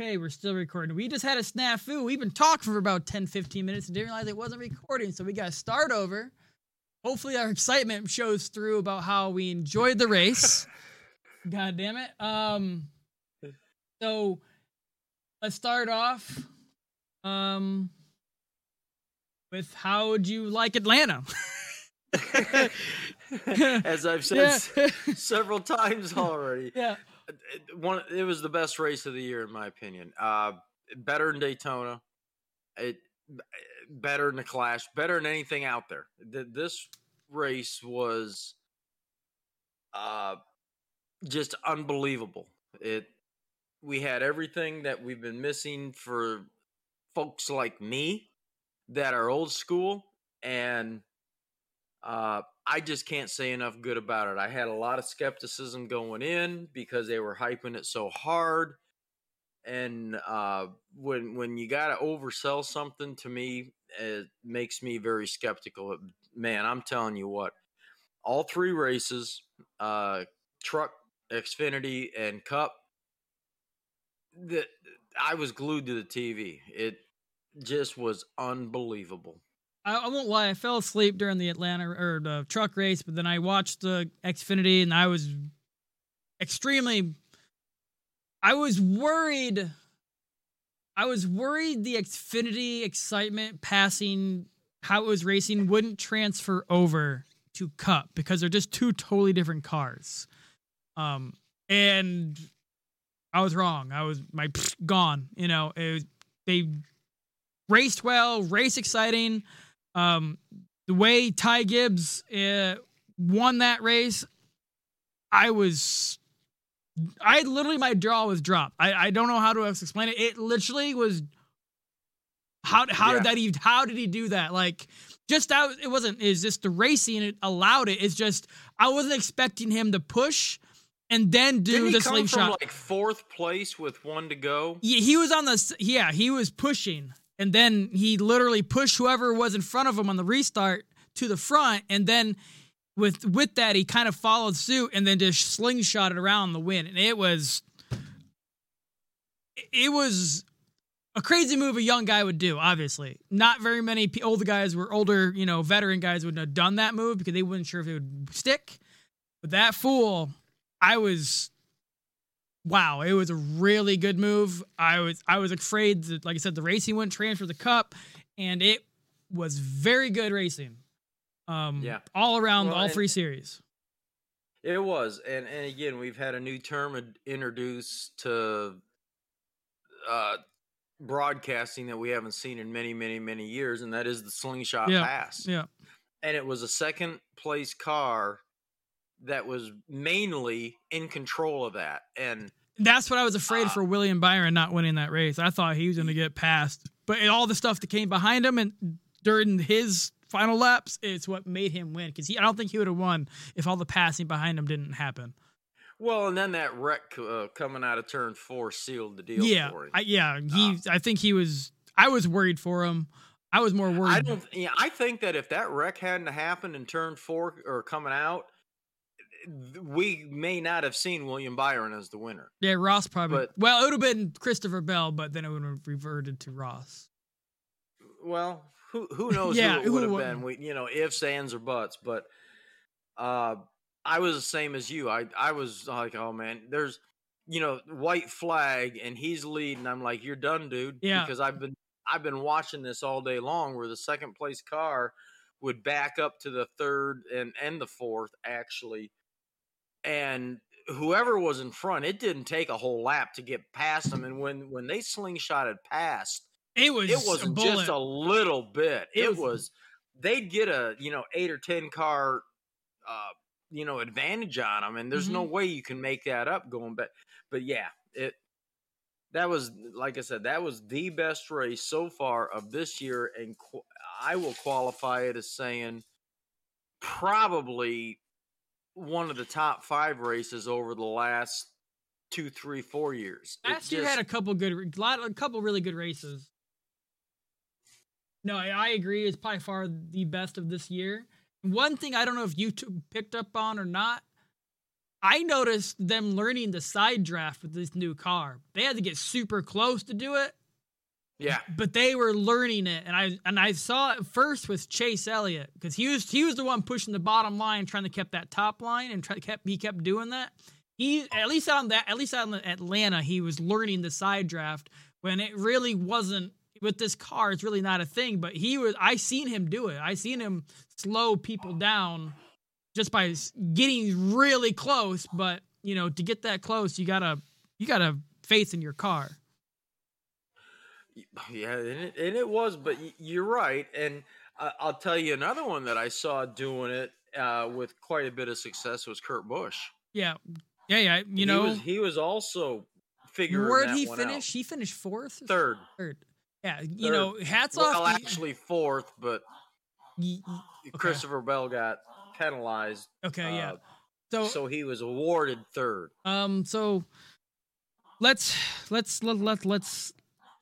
Okay, we're still recording. We just had a snafu. We've been talking for about 10, 15 minutes and didn't realize it wasn't recording. So we got to start over. Hopefully, our excitement shows through about how we enjoyed the race. God damn it. Um, so let's start off um, with how would you like Atlanta? As I've said Yeah. several times already, yeah. It- one it was the best race of the year in my opinion. Uh, better than Daytona, it better than the Clash, better than anything out there. Th- This race was uh, just unbelievable. It we had everything that we've been missing for folks like me that are old school and uh, I just can't say enough good about it. I had a lot of skepticism going in because they were hyping it so hard, and uh, when when you got to oversell something, to me, it makes me very skeptical. Man, I'm telling you what, all three races, uh, truck, Xfinity, and Cup, that I was glued to the TV. It just was unbelievable. I, I won't lie. I fell asleep during the Atlanta or the truck race, but then I watched the Xfinity and I was extremely. I was worried. I was worried the Xfinity excitement passing how it was racing wouldn't transfer over to Cup because they're just two totally different cars. Um, and I was wrong. I was my gone. You know, was, they raced well, race exciting. Um, the way Ty Gibbs uh, won that race, I was, I literally my jaw was dropped. I, I don't know how to explain it. It literally was. How how did that even? How did he do that? Like just out. It wasn't. Is just the racing it allowed it. It's just I wasn't expecting him to push and then do Didn't the slingshot. like fourth place with one to go? Yeah, he was on the yeah, he was pushing, and then he literally pushed whoever was in front of him on the restart to the front, and then with with that he kind of followed suit and then just slingshotted around the win, and it was it was a crazy move a young guy would do. Obviously, not very many older guys were older, you know, veteran guys wouldn't have done that move because they weren't sure if it would stick. But that fool, I was wow, it was a really good move. I was I was afraid that, like I said, the racing wouldn't transfer the cup, and it was very good racing. Um, Yeah. all around Well, all three series. It was, and and again, we've had a new term introduced to uh, broadcasting that we haven't seen in many, many, many years, and that is the slingshot Yeah, pass. Yeah, And it was a second place car that was mainly in control of that, and that's what I was afraid Uh, for William Byron not winning that race. I thought he was going to get passed, but all the stuff that came behind him and during his final laps, it's what made him win. Because I don't think he would have won if all the passing behind him didn't happen. well, and then that wreck uh, coming out of turn four sealed the deal yeah, for him. I, yeah. He, I think he was. I was worried for him. I was more worried. I don't. Yeah, I think that if that wreck hadn't happened in turn four or coming out, th- we may not have seen William Byron as the winner. Yeah, Ross probably. But- well, it would have been Christopher Bell, but then it would have reverted to Ross. Well, who who knows Yeah, who it would have been? We you know ifs, ands, or buts. But uh, I was the same as you. I I was like, oh man, there's you know white flag, and he's leading. I'm like, you're done, dude. Yeah. Because I've been I've been watching this all day long, where the second place car would back up to the third and and the fourth actually, and whoever was in front, it didn't take a whole lap to get past them. And when when they slingshotted past It was. it wasn't a just a little bit. It It, was- was, they'd get a you know eight or ten car, uh, you know advantage on them, and there's no Mm-hmm. way you can make that up going back. But yeah, it that was like I said, that was the best race so far of this year, and qu- I will qualify it as saying probably one of the top five races over the last two, three, four years. Last year had a couple good, a lot, a couple really good races. No, I, I agree. It's by far the best of this year. One thing I don't know if you two picked up on or not. I noticed them learning the side draft with this new car. They had to get super close to do it, Yeah. but they were learning it. And I and I saw it first with Chase Elliott because he was he was the one pushing the bottom line, trying to keep that top line, and try, kept he kept doing that. He at least on that at least on Atlanta, he was learning the side draft when it really wasn't with this car. It's really not a thing. But he was. I seen him do it. I seen him slow people down just by getting really close. But you know, to get that close, you gotta you gotta faith in your car. Yeah, and it, and it was, but you're right. And I I'll tell you another one that I saw doing it uh, with quite a bit of success was Kurt Busch. Yeah, yeah, yeah. You he know, was, he was also figuring where'd that he one out. finish? He finished fourth, Third. third. Yeah, you Third. know, hats Well, off. to- actually fourth, but y- y- Okay. Christopher Bell got penalized, okay, yeah. uh, So, so he was awarded third. um, so let's let's let, let let's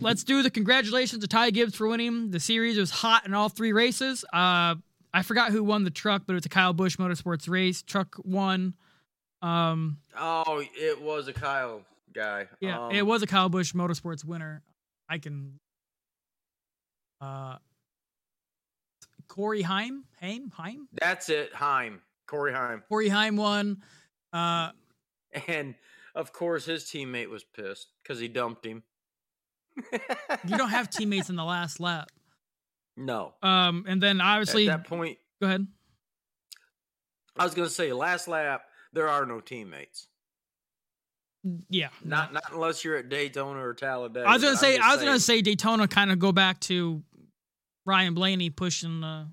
let's do the congratulations to Ty Gibbs for winning the series. It was hot in all three races. Uh, I forgot who won the truck, but it was a Kyle Busch Motorsports race. Truck won. Um, Oh, it was a Kyle guy. yeah, Um, it was a Kyle Busch Motorsports winner. I can. Uh, Corey Heim, Heim, Heim, That's it, Heim, Corey Heim, Corey Heim won. Uh, and of course his teammate was pissed because he dumped him. You don't have teammates in the last lap. no. Um, and then obviously, At that point, go ahead. I was going to say last lap there are no teammates. Yeah, Not not unless you're at Daytona or Talladega. I was gonna say I'm was just gonna say Daytona kind of go back to Ryan Blaney pushing the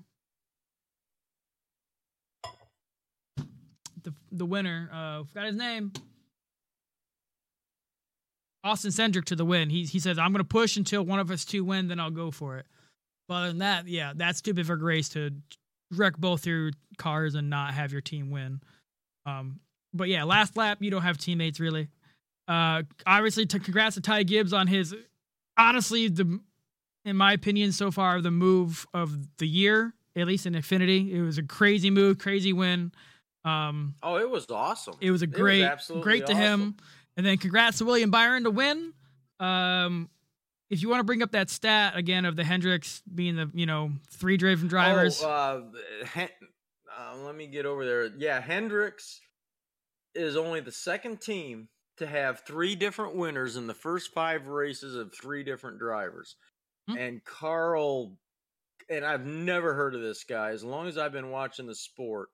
the the winner. Uh, forgot his name. Austin Cindric to the win. He he says I'm gonna push until one of us two win, then I'll go for it. But other than that, yeah, that's stupid for Grace to wreck both your cars and not have your team win. Um, but yeah, last lap you don't have teammates really. Uh, obviously, to congrats to Ty Gibbs on his honestly the in my opinion so far the move of the year at least in Xfinity. It was a crazy move, crazy win. Um, Oh, it was awesome. it was a It was great, great to him. And then congrats to William Byron to win. Um, if you want to bring up that stat again of the Hendricks being the you know three driven drivers, Oh, uh, Hen- uh, let me get over there. Yeah, Hendricks is only the second team to have three different winners in the first five races of three different drivers. Hmm. And Carl, and I've never heard of this guy as long as I've been watching the sport,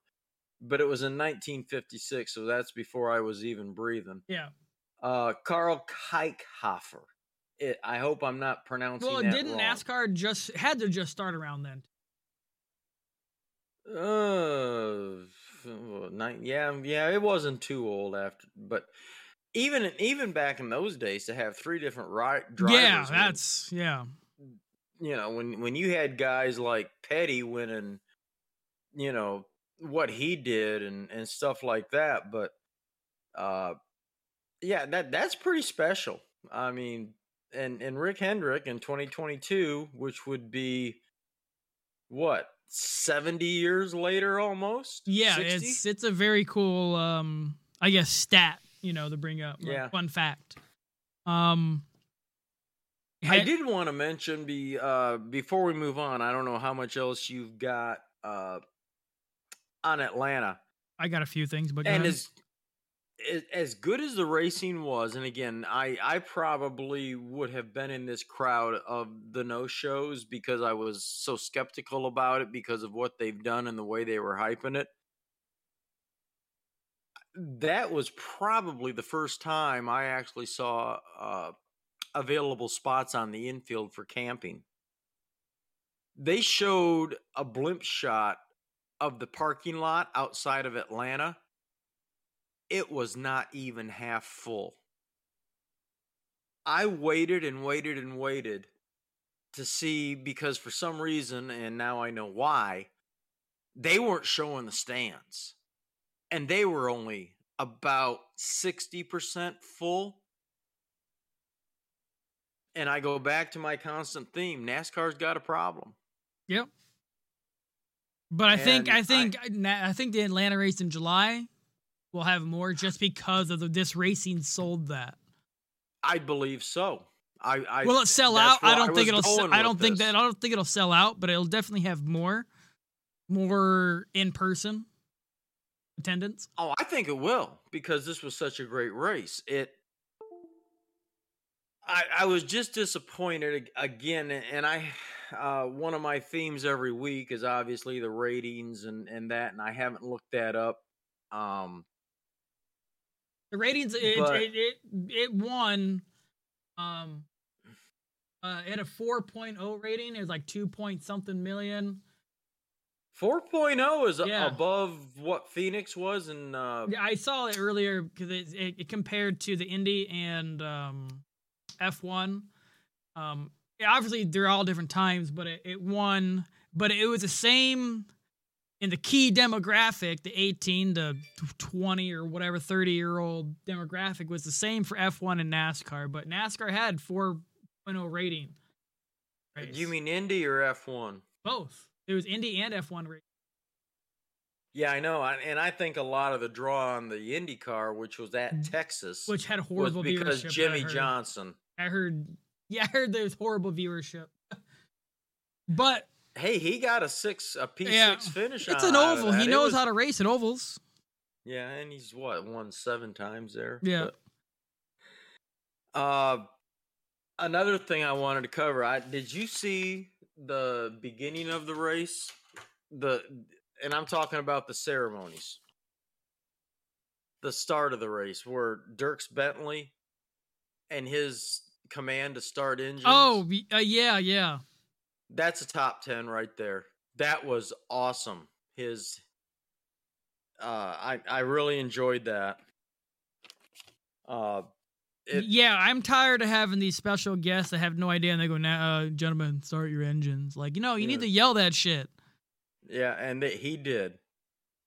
but it was in 1956, so that's before I was even breathing. yeah. Uh, Carl Kiekhaefer. It, I hope I'm not pronouncing Well, didn't wrong. NASCAR just had to just start around then? Uh, nine, yeah, yeah, it wasn't too old after, but even even back in those days to have three different right drivers. yeah, that's yeah. you know when when you had guys like Petty winning, you know what he did and and stuff like that. But uh, yeah, that that's pretty special. I mean, and and Rick Hendrick in 2022, which would be what 70 years later almost. Yeah, 60? it's it's a very cool um I guess stat, you know, to bring up. Yeah. Fun fact. Um I did want to mention be uh before we move on. I don't know how much else you've got uh on Atlanta. I got a few things, but and as as- good as the racing was, and again, I I probably would have been in this crowd of the no shows because I was so skeptical about it because of what they've done and the way they were hyping it. That was probably the first time I actually saw uh, available spots on the infield for camping. They showed a blimp shot of the parking lot outside of Atlanta it was not even half full. I waited and waited and waited to see because for some reason, and now I know why, they weren't showing the stands. And they were only about 60% full. And I go back to my constant theme NASCAR's got a problem. Yep. But I think And I I- think I, I think the Atlanta race in July will have more just because of the, this racing sold that. I believe so. I, I will it sell out? I don't think it'll. se- I don't think this. that. I don't think it'll sell out, but it'll definitely have more, more in person attendance. Oh, I think it will because this was such a great race. It. I, I was just disappointed again, and I, uh, one of my themes every week is obviously the ratings and and that, and I haven't looked that up. Um, The ratings. It But- it, it it won. Um. Uh, it had a 4.0 rating. It was like two point something million. 4.0 is Yeah. above what Phoenix was, and uh, Yeah, I saw it earlier because it, it, it compared to the Indy and um, F1. Um, obviously, they're all different times, but it, it won. But it was the same in the key demographic, the 18 to 20 or whatever 30 year old demographic was the same for F1 and NASCAR. But NASCAR had 4.0 rating. race. you mean Indy or F1? both? It was Indy and F1 rating. Yeah, I know, I- and I think a lot of the draw on the IndyCar, which was at Mm. Texas, which had horrible because viewership. I Jimmie heard. Johnson. I heard, yeah, I heard there was horrible viewership. But Hey, he got a six, a P Yeah, six finish. it's an oval. He knows was- how to race in ovals. Yeah, and he's what won seven times there. Yeah. But, uh, another thing I wanted to cover. I did you see the beginning of the race? The and I'm talking about the ceremonies. The start of the race where Dierks Bentley and his command to start engines. Oh, uh, yeah, yeah. That's a top 10 right there. That was awesome. His uh I I really enjoyed that. Uh it, yeah, I'm tired of having these special guests that have no idea and they go, nah, uh, gentlemen, start your engines. Like, you know, you need to yell that shit. yeah, and that he did.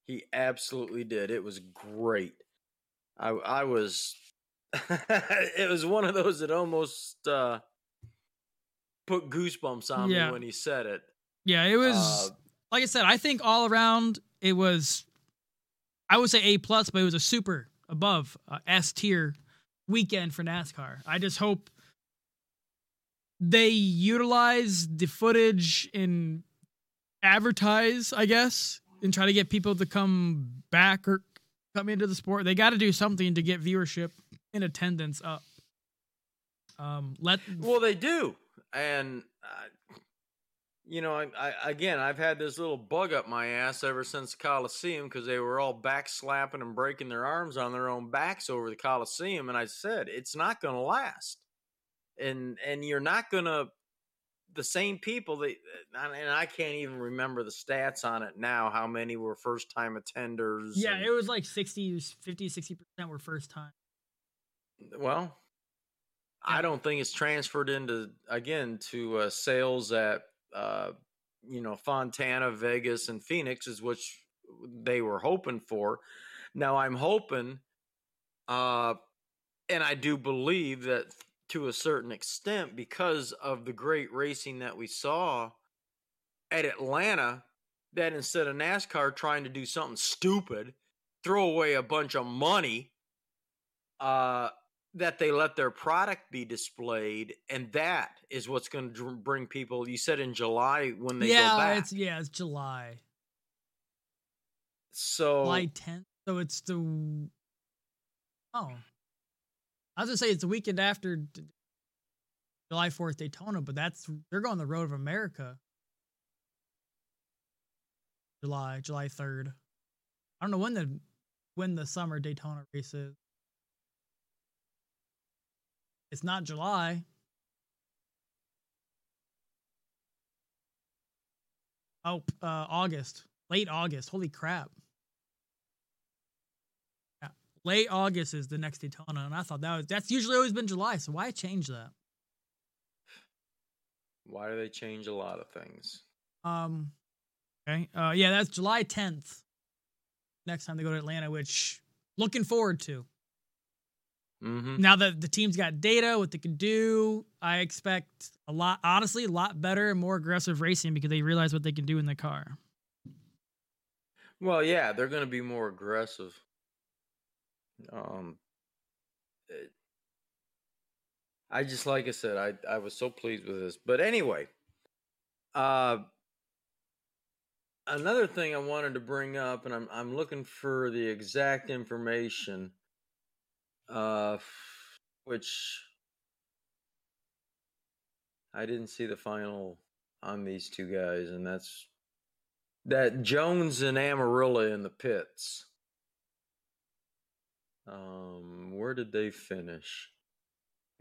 He absolutely did. It was great. I I was it was one of those that almost uh put goosebumps on Yeah. me when he said it. Yeah, it was, Uh, like I said, I think all around it was, I would say A plus, but it was a super above uh, S tier weekend for NASCAR. I just hope they utilize the footage and advertise, I guess, and try to get people to come back or come into the sport. They got to do something to get viewership and attendance up. Um, let Well, they do, and uh, you know, I, I again, I've had this little bug up my ass ever since the Coliseum because they were all back slapping and breaking their arms on their own backs over the Coliseum, and I said it's not going to last, and and you're not going to. The same people that, and I can't even remember the stats on it now. How many were first time attenders? yeah, and- it was like 60, 50, 60% were first time. Well, I don't think it's transferred into again to uh, sales at uh, you know Fontana, Vegas, and Phoenix is which they were hoping for. Now I'm hoping, uh, and I do believe that to a certain extent because of the great racing that we saw at Atlanta, that instead of NASCAR trying to do something stupid, throw away a bunch of money, uh, that they let their product be displayed, and that is what's going to bring people. You said in July when they go yeah, back, it's yeah, it's July, so July 10th. So it's the oh, I was gonna say it's the weekend after D- July 4th Daytona, but that's they're going the road of America. July, July 3rd. I don't know when the when the summer Daytona race is. It's not July. Oh, uh, August, late August. Holy crap! Yeah, late August is the next Daytona, and I thought that was that's usually always been July. So why change that? why do they change a lot of things? Um, okay, uh, yeah, that's July tenth. Next time they go to Atlanta, which looking forward to. Hmm Now that the team's got data, what they can do, I expect a lot, honestly, a lot better and more aggressive racing because they realize what they can do in the car. Well, yeah, they're going to be more aggressive. Um, it, I just like I said, I I was so pleased with this. But anyway, uh, another thing I wanted to bring up, and I'm I'm looking for the exact information, uh, which I didn't see the final on these two guys, and that's that Jones and Almirola in the pits. Um, where did they finish?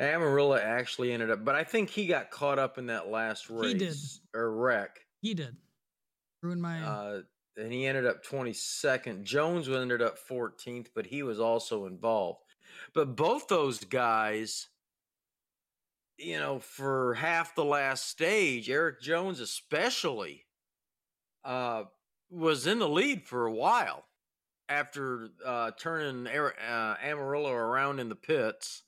Almirola actually ended up, but I think he got caught up in that last race He did. or wreck. He did. Ruined my. Uh, and he ended up 22nd. Jones ended up 14th, but he was also involved. But both those guys, you know, for half the last stage, Erik Jones especially, uh, was in the lead for a while after uh, turning uh, Almirola around in the pits.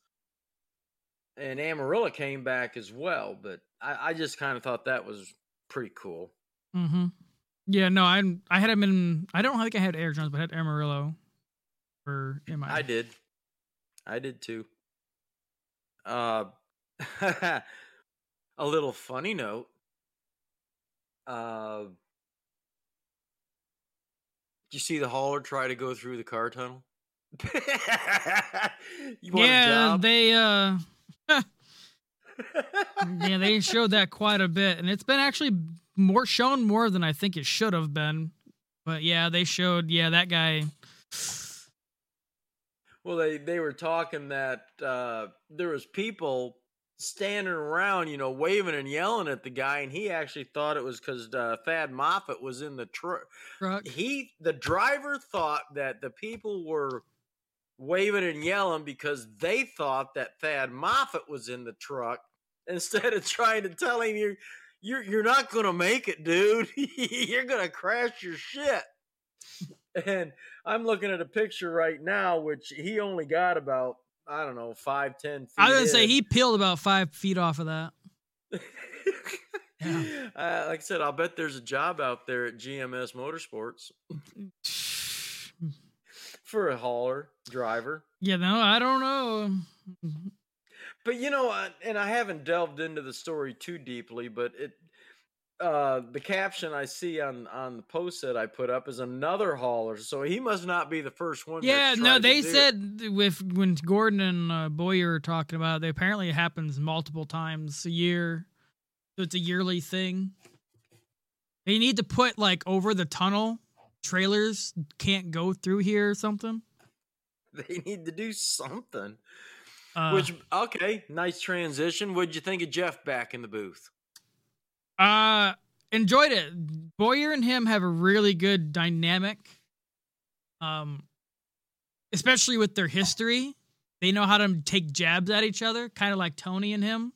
And Almirola came back as well, but I, I just kind of thought that was pretty cool. mm-hmm. Yeah, no, I I had him in. I don't think I had Eric Jones, but I had Almirola for in my. I did. I did too. Uh, a little funny note. Uh, did you see the hauler try to go through the car tunnel? you want a yeah, they uh yeah they showed that quite a bit, and it's been actually more shown more than I think it should have been. But yeah, they showed yeah that guy. Well, they they were talking that uh, there was people standing around, you know, waving and yelling at the guy, and he actually thought it was because uh, Thad Moffitt was in the truck. Truck. He, the driver, thought that the people were waving and yelling because they thought that Thad Moffitt was in the truck instead of trying to tell him you're you're you're not gonna make it, dude. you're gonna crash your shit. And I'm looking at a picture right now, which he only got about I don't know five ten feet. I was gonna say he peeled about five feet off of that. Yeah. uh, like I said, I'll bet there's a job out there at GMS Motorsports for a hauler driver. Yeah, no, I don't know. But you know, and I haven't delved into the story too deeply, but it uh the caption I see on on the post that I put up is another hauler, so he must not be the first one. Yeah, no, they do it. said with when Gordon and uh, Bowyer were talking about, it, apparently it happens multiple times a year. So it's a yearly thing. They need to put like over the tunnel trailers can't go through here or something. they need to do something. Uh, Which okay, nice transition. What'd you think of Jeff back in the booth? Uh enjoyed it. Bowyer and him have a really good dynamic. Um especially with their history. They know how to take jabs at each other, kind of like Tony and him.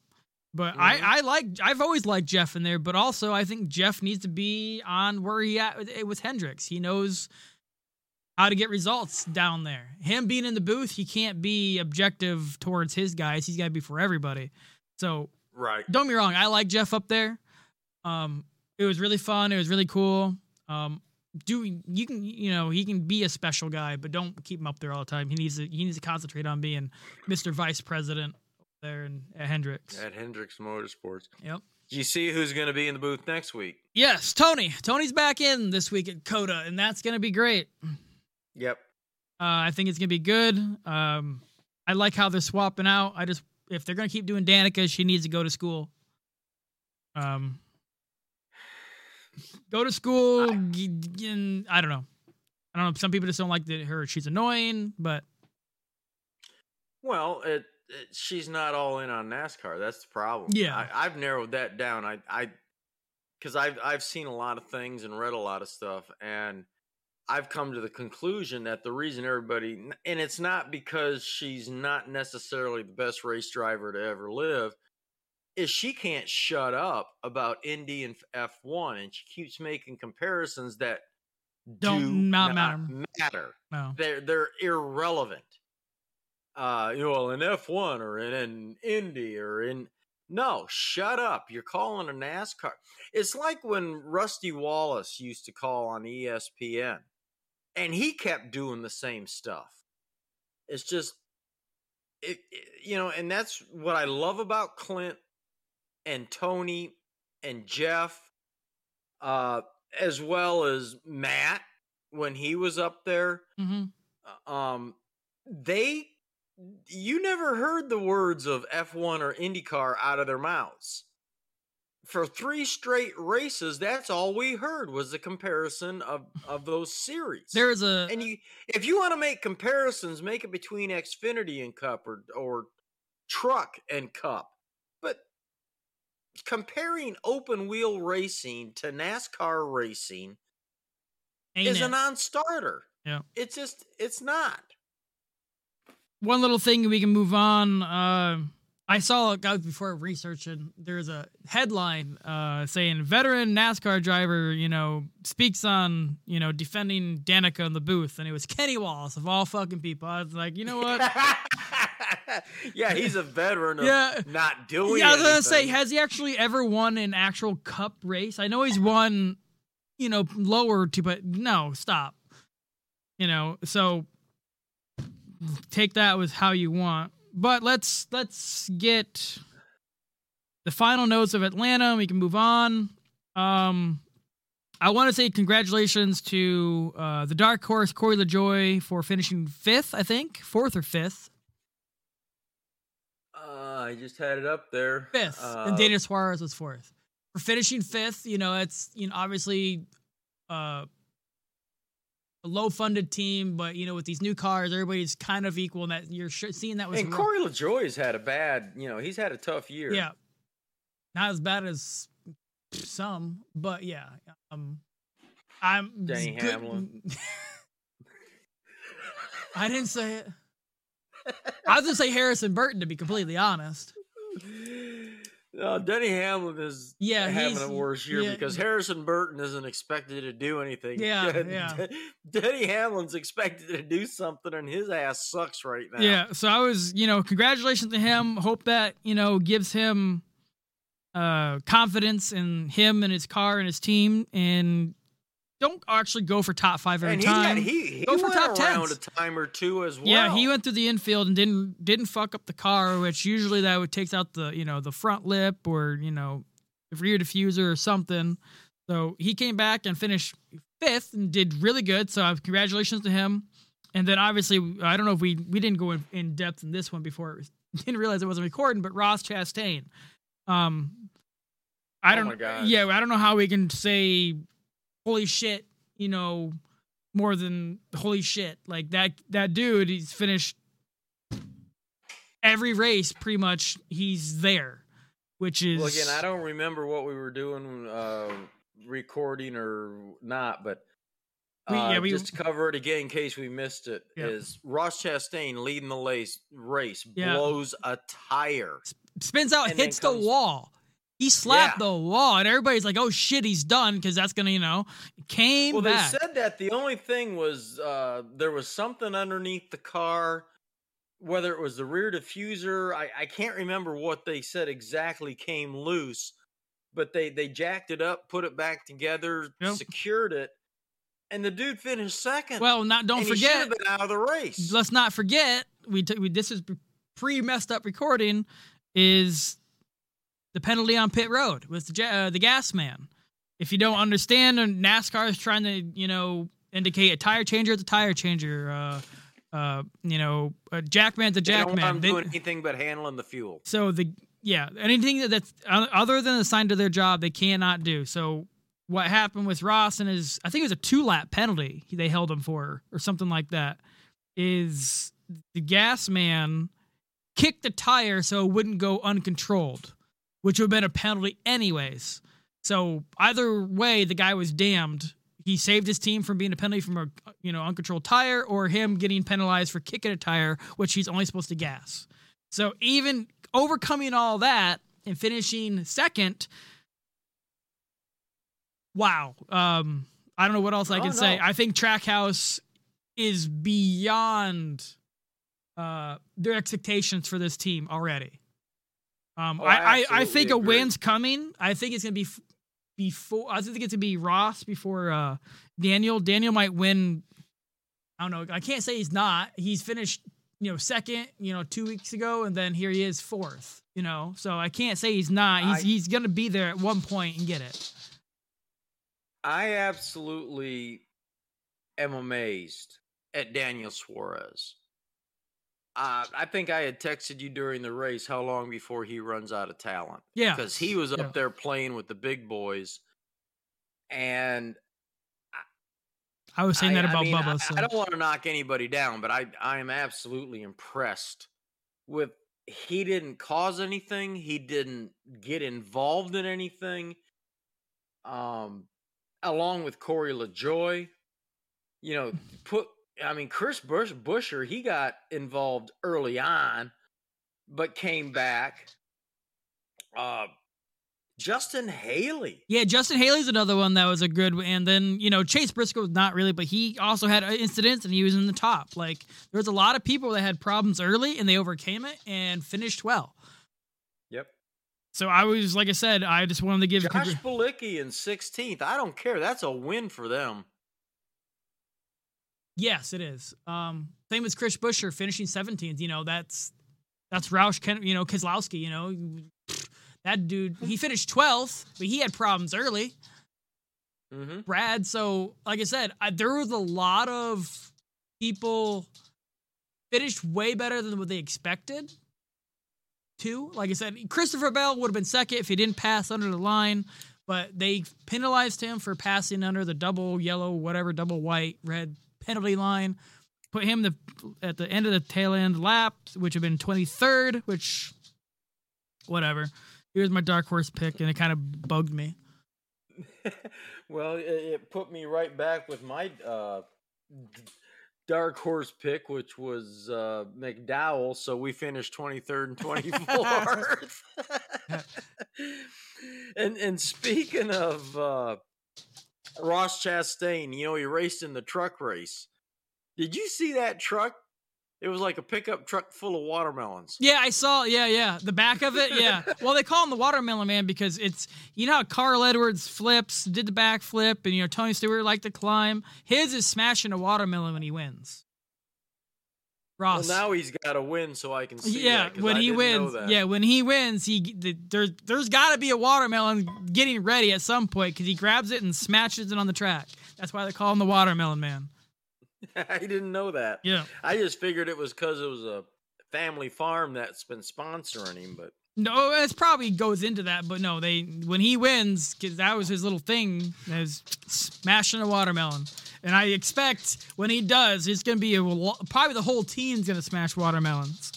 But Mhm. I, I like I've always liked Jeff in there, but also I think Jeff needs to be on where he at with, with Hendricks. He knows how to get results down there. Him being in the booth, he can't be objective towards his guys. He's got to be for everybody. So Right. don't be wrong, I like Jeff up there. Um, it was really fun. It was really cool. Um, do you can you know he can be a special guy, but don't keep him up there all the time. He needs to he needs to concentrate on being Mr. Vice President there in at Hendricks. At Hendricks Motorsports. Yep. Do you see who's going to be in the booth next week? Yes, Tony. Tony's back in this week at COTA, and that's gonna be great. Yep. Uh, I think it's gonna be good. Um, I like how they're swapping out. I just if they're gonna keep doing Danica, she needs to go to school. Um, go to school. I- g- g- and I don't know. I don't know. Some people just don't like the, her. She's annoying, but Well, it, it she's not all in on NASCAR. That's the problem. Yeah. I, I've narrowed that down. I I because I've I've seen a lot of things and read a lot of stuff, and I've come to the conclusion that the reason everybody and it's not because she's not necessarily the best race driver to ever live. Is she can't shut up about Indy and F one, and she keeps making comparisons that Don't do not not matter. matter no. they're they're irrelevant. Uh, you know, in F one or in, in Indy or in no, shut up. You're calling a NASCAR. It's like when Rusty Wallace used to call on ESPN, and he kept doing the same stuff. It's just, it, it- you know, and that's what I love about Clint and Tony and Jeff, uh, as well as Matt when he was up there. hmm Um, they, you never heard the words of F1 or IndyCar out of their mouths. For three straight races, that's all we heard was the comparison of of those series. There is a And you, if you want to make comparisons, make it between Xfinity and Cup or, or Truck and Cup. Comparing open wheel racing to NASCAR racing ain't is a non-starter. Yeah. it's just it's not. one little thing we can move on. Uh, I saw guys before researching. There's a headline uh, saying veteran NASCAR driver, you know, speaks on you know defending Danica in the booth, and it was Kenny Wallace of all fucking people. I was like, you know what? yeah, he's a veteran of Yeah. not doing. yeah, I was gonna say, has he actually ever won an actual Cup race? I know he's won, you know, lower to, but no, stop. You know, so take that with how you want. But let's let's get the final notes of Atlanta. and We can move on. Um, I want to say congratulations to uh, the dark horse Corey LaJoie for finishing fifth. I think fourth or fifth. Uh, I just had it up there. fifth, Uh, and Daniel Suarez was fourth. For finishing fifth, you know, it's you know obviously uh, a low-funded team, but you know with these new cars, everybody's kind of equal. And that you're seeing that was and Corey LaJoie's had a bad, you know, he's had a tough year. yeah, not as bad as some, but yeah. Um, I'm Denny good- Hamlin. I didn't say it. I was gonna say Harrison Burton to be completely honest. No, Denny Hamlin is Yeah, having a worse year yeah. because Harrison Burton isn't expected to do anything. Yeah, yeah. Denny Hamlin's expected to do something, and his ass sucks right now. Yeah, so I was, you know, congratulations to him. Hope that, you know, gives him uh confidence in him and his car and his team and don't actually go for top 5 every and he, time. got, he, he Go for went top ten. a time or two as well. Yeah, he went through the infield and didn't didn't fuck up the car, which usually that would takes out the, you know, the front lip or, you know, the rear diffuser or something. So he came back and finished fifth and did really good. So uh, congratulations to him. And then obviously, I don't know if we we didn't go in, in depth in this one before. It was, didn't realize it wasn't recording, but Ross Chastain. Um, I Oh don't. my gosh. Yeah, I don't know how we can say, "Holy shit!" You know, more than "Holy shit!" Like that. That dude, he's finished every race pretty much. He's there, which is Well, again, I don't remember what we were doing, uh, recording or not, but We- uh, yeah, we- just to cover it again in case we missed it, is Yeah. Ross Chastain leading the lace, race Yeah. blows a tire. spins out, hits comes- the wall. He slapped Yeah. the wall, and everybody's like, "Oh shit, he's done," because that's gonna, you know, came Well, back. they said that the only thing was uh, there was something underneath the car, whether it was the rear diffuser. I, I can't remember what they said exactly came loose, but they they jacked it up, put it back together, Yep. secured it, and the dude finished second. well, not don't forget. out of the race. let's not forget we, t- we this is pre messed up recording is the penalty on pit road with the, uh, the gas man. If you don't understand, NASCAR is trying to you know indicate a tire changer is a tire changer. Uh, uh, you know, a jackman's a They don't want jackman. They- doing anything but handling the fuel. so the yeah, anything that- that's other than assigned to their job, they cannot do. So what happened with Ross and his, I think it was a two lap penalty they held him for or something like that. Is the gas man kicked the tire so it wouldn't go uncontrolled, which would have been a penalty anyways. So either way, the guy was damned. He saved his team from being a penalty from a you know uncontrolled tire, or him getting penalized for kicking a tire, which he's only supposed to gas. So even overcoming all that and finishing second, wow. Um, I don't know what else I Oh, can say. I think Trackhouse is beyond uh, their expectations for this team already. Um, Oh, I, I I, think absolutely a win's coming. I think it's gonna be f- before. I think it's gonna be Ross before uh, Daniel. Daniel might win. I don't know. I can't say he's not. He's finished you know, second, you know, two weeks ago, and then here he is fourth. You know, so I can't say he's not. He's I- he's gonna be there at one point and get it. I absolutely am amazed at Daniel Suarez. Uh, I think I had texted you during the race how long before he runs out of talent. Yeah, Because he was up Yeah. there playing with the big boys. And I was saying I, that I about mean, Bubba. I, so. I don't want to knock anybody down, but I I am absolutely impressed with he didn't cause anything. He didn't get involved in anything. Um, along with Corey LaJoie, you know, put. I mean, Chris Bush, Buescher, he got involved early on, but came back. Uh, Justin Haley. Yeah, Justin Haley's another one that was a good, and then you know Chase Briscoe was not really, but he also had incidents and he was in the top. Like there was a lot of people that had problems early and they overcame it and finished well. Yep. So I was like I said, I just wanted to give. Josh congr- Bilicki in 16th. I don't care. That's a win for them. Yes, it is. Um, same as Chris Buescher finishing 17th. You know that's that's Roush, Ken, you know Keselowski. You know that dude. He finished 12th, but he had problems early. Mm-hmm. Brad. So, like I said, I, there was a lot of people finished way better than what they expected. Too, like I said, Christopher Bell would have been second if he didn't pass under the line, but they penalized him for passing under the double yellow, whatever, double white, red penalty line. Put him the, at the end of the tail end lap, which had been 23rd, which, whatever. Here's my dark horse pick, and it kind of bugged me. well, it, it put me right back with my uh, dark horse pick, which was uh, McDowell. So we finished 23rd and 24th. and and speaking of uh, Ross Chastain, you know he raced in the truck race. Did you see that truck? It was like a pickup truck full of watermelons. Yeah, I saw. Yeah, yeah, the back of it. Yeah. well, they call him the Watermelon Man because it's you know how Carl Edwards flips, did the back flip, and you know Tony Stewart liked to climb. His is smashing a watermelon when he wins. Well, now he's got to win so I can see. yeah, that, when I he wins, yeah, when he wins, he the, there's there's got to be a watermelon getting ready at some point because he grabs it and smashes it on the track. That's why they call him the Watermelon Man. I didn't know that. Yeah. I just figured it was because it was a family farm that's been sponsoring him. But No, it probably goes into that, but no, they when he wins because that was his little thing, is smashing a watermelon, and I expect when he does, it's gonna be a, probably the whole team's gonna smash watermelons.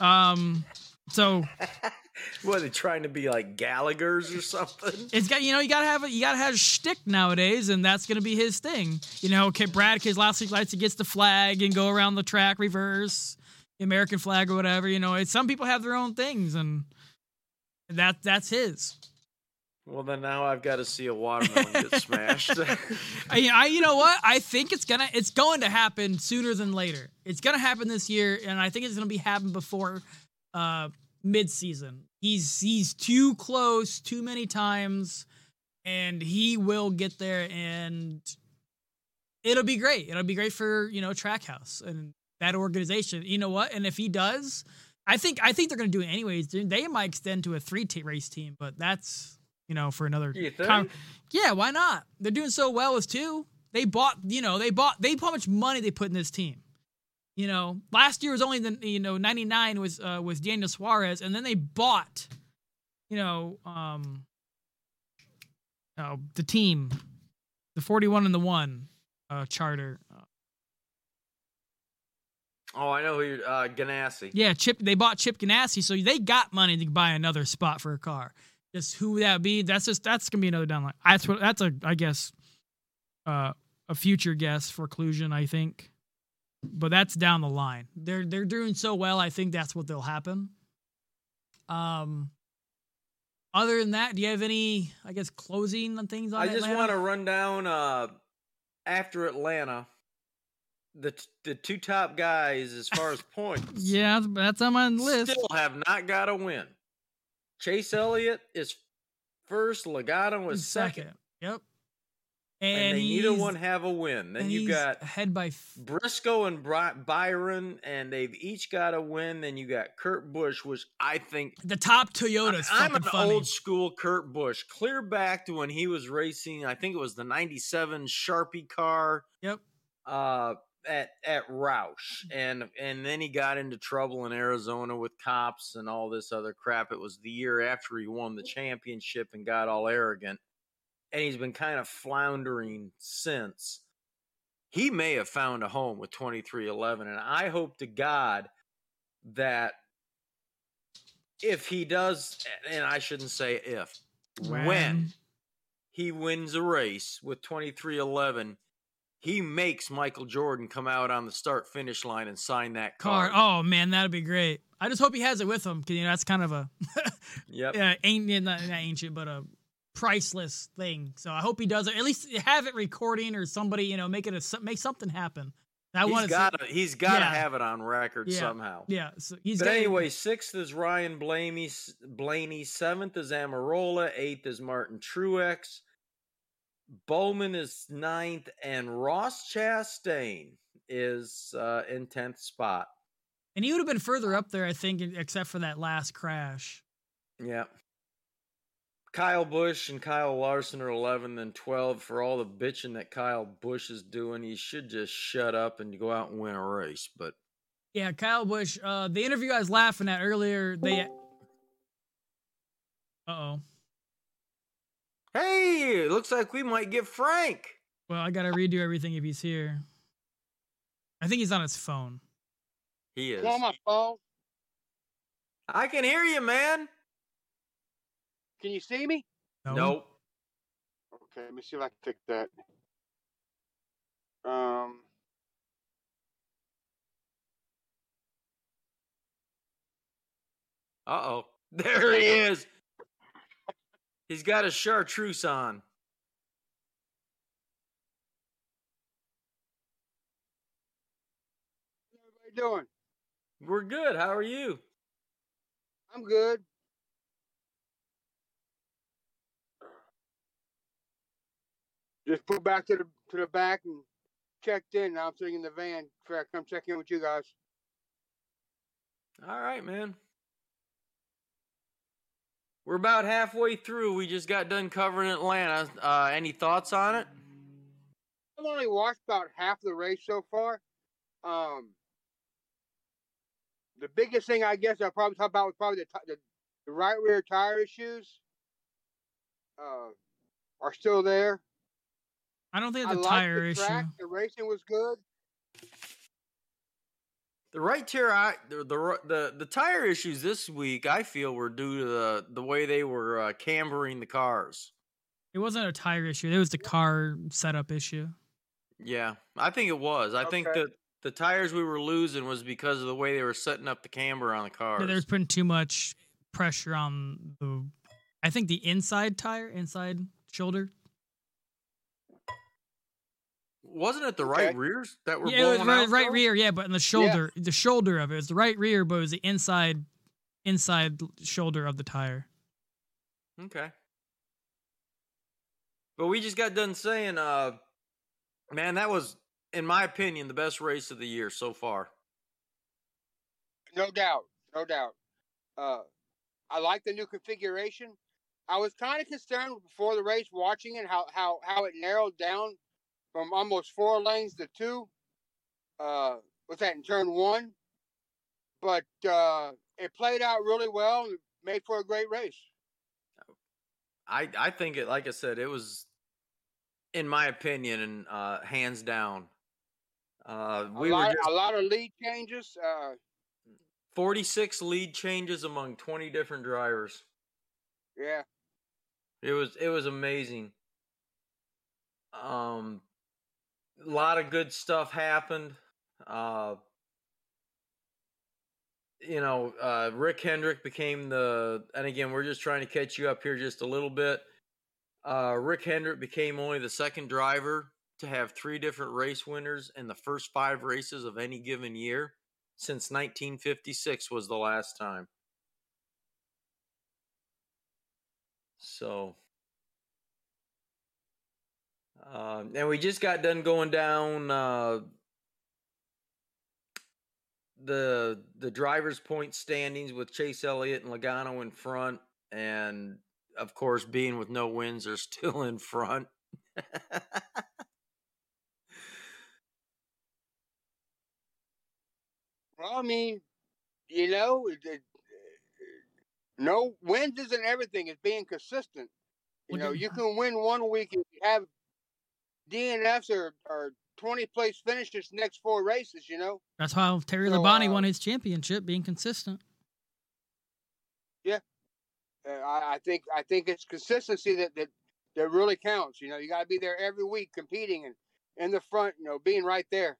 Um, so what are they trying to be like Gallagher's or something? it's got you know you gotta have a, you gotta have a shtick nowadays, and that's gonna be his thing. You know, okay, Brad Keselowski likes to gets the flag and go around the track reverse, the American flag or whatever. You know, it's, some people have their own things, and that that's his. Well, then now I've got to see a watermelon get smashed. I, I, you know what? I think it's gonna, it's going to happen sooner than later. It's gonna happen this year, and I think it's gonna be happen before uh, mid-season. He's he's too close, too many times, and he will get there, and it'll be great. It'll be great for you know Trackhouse and that organization. You know what? And if he does, I think I think they're gonna do it anyways. They might extend to a three t- race team, but that's you know for another? Con- yeah, why not? They're doing so well as two. They bought, you know, they bought, they how much money they put in this team. You know, last year was only the, you know, 99 was, uh, was Daniel Suarez, and then they bought, you know, um, oh, the team, the 41 and the one, uh, charter. Oh, I know who you're. Uh, Ganassi. yeah, Chip, they bought Chip Ganassi, so they got money to buy another spot for a car. Just who would that be? That's just, that's gonna be another downline. That's what, that's a, I guess, uh, a future guess for Clusion, I think. But that's down the line. They're they're doing so well. I think that's what they'll happen. Um. Other than that, do you have any, I guess, closing on things on I just want to run down uh, after Atlanta. The t- the two top guys as far as points. Yeah, that's on my list. Still have not got a win. Chase Elliott is first. Logano is second. Yep. and, and, they neither one have a win. Then you got head by f- Briscoe and Bry- Byron, and they've each got a win. Then you got Kurt Busch, which I think the top Toyota's I'm an funny. old school Kurt Busch, clear back to when he was racing. I think it was the '97 Sharpie car Yep. uh, at at Roush, mm. and and then he got into trouble in Arizona with cops and all this other crap. It was the year after he won the mm. championship and got all arrogant, and he's been kind of floundering since. He may have found a home with 2311, and I hope to God that if he does, and I shouldn't say if, when he wins a race with 2311, he makes Michael Jordan come out on the start finish line and sign that car. card. Oh man, that'd be great. I just hope he has it with him because you know that's kind of a Yep. yeah, ain't not, not ancient, but a priceless thing. So I hope he does it. At least have it recording or somebody you know make it a make something happen. I he's to. got to he's got to Yeah. have it on record Yeah. somehow. Yeah, so he's But anyway, sixth is Ryan Blaney. Blaney. Seventh is Almirola. Eighth is Martin Truex. Bowman is ninth, and Ross Chastain is uh, in tenth spot. and he would have been further up there, I think, except for that last crash. Yeah. Kyle Busch and Kyle Larson are 11 and 12. For all the bitching that Kyle Busch is doing, he should just shut up and go out and win a race. But Yeah, Kyle Busch. Uh, the interview I was laughing at earlier, they. Uh oh. Hey, it looks like we might get Frank. Well, I gotta redo everything if he's here. I think he's on his phone. He is. It's on my phone. I can hear you, man. Can you see me? No. Nope. Okay, let me see if I can fix that. Um, Uh oh. There he is. He's got a chartreuse on. doing? We're good. How are you? I'm good. Just put back to the to the back and checked in. Now I'm sitting in the van. Come check in with you guys. All right, man. We're about halfway through. We just got done covering Atlanta. Uh, any thoughts on it? I've only watched about half the race so far. Um, the biggest thing I guess I'll probably talk about was probably the, ti- the, the right rear tire issues. Uh, are still there. I don't think the I it's a liked tire the issue. track. The racing was good. The right tire, I, the, the the the tire issues this week, I feel, were due to the the way they were uh, cambering the cars. It wasn't a tire issue. It was the car setup issue. Yeah, I think it was. I think that the tires we were losing was because of the way they were setting up the camber on the cars. They was putting too much pressure on the. I think the inside tire, inside shoulder. Wasn't it the Okay. right rears that were Yeah, it was right, out, right rear. Yeah, but in the shoulder, the shoulder of it, it was the right rear, but it was the inside, inside shoulder of the tire. Okay. But we just got done saying, uh, man, that was, in my opinion, the best race of the year so far. No doubt, no doubt. Uh, I like the new configuration. I was kind of concerned before the race watching it how how how it narrowed down from almost four lanes to two. Uh, what's that in turn one? But uh, it played out really well and made for a great race. I I think it, like I said, it was, in my opinion, and uh, hands down. Uh, we a were lot, just a lot of lead changes. Uh, 46 lead changes among 20 different drivers. yeah, It was it was amazing. Um, a lot of good stuff happened. Uh, you know, uh, Rick Hendrick became the, and again, we're just trying to catch you up here just a little bit. Uh, Rick Hendrick became only the second driver to have three different race winners in the first five races of any given year since 1956 was the last time. So, Um, and we just got done going down uh, the the drivers' point standings with Chase Elliott and Logano in front, and of course, being with no wins, they're still in front. Well, I mean, you know, it, it, no wins isn't everything. It's being consistent. You know, you can win one week and you have DNFs or, or 20 place finishes next four races, you know? That's how Terry So, Labonte uh, won his championship, being consistent. Uh, I, I think I think it's consistency that, that, that really counts. You know, you got to be there every week competing and in the front, you know, being right there.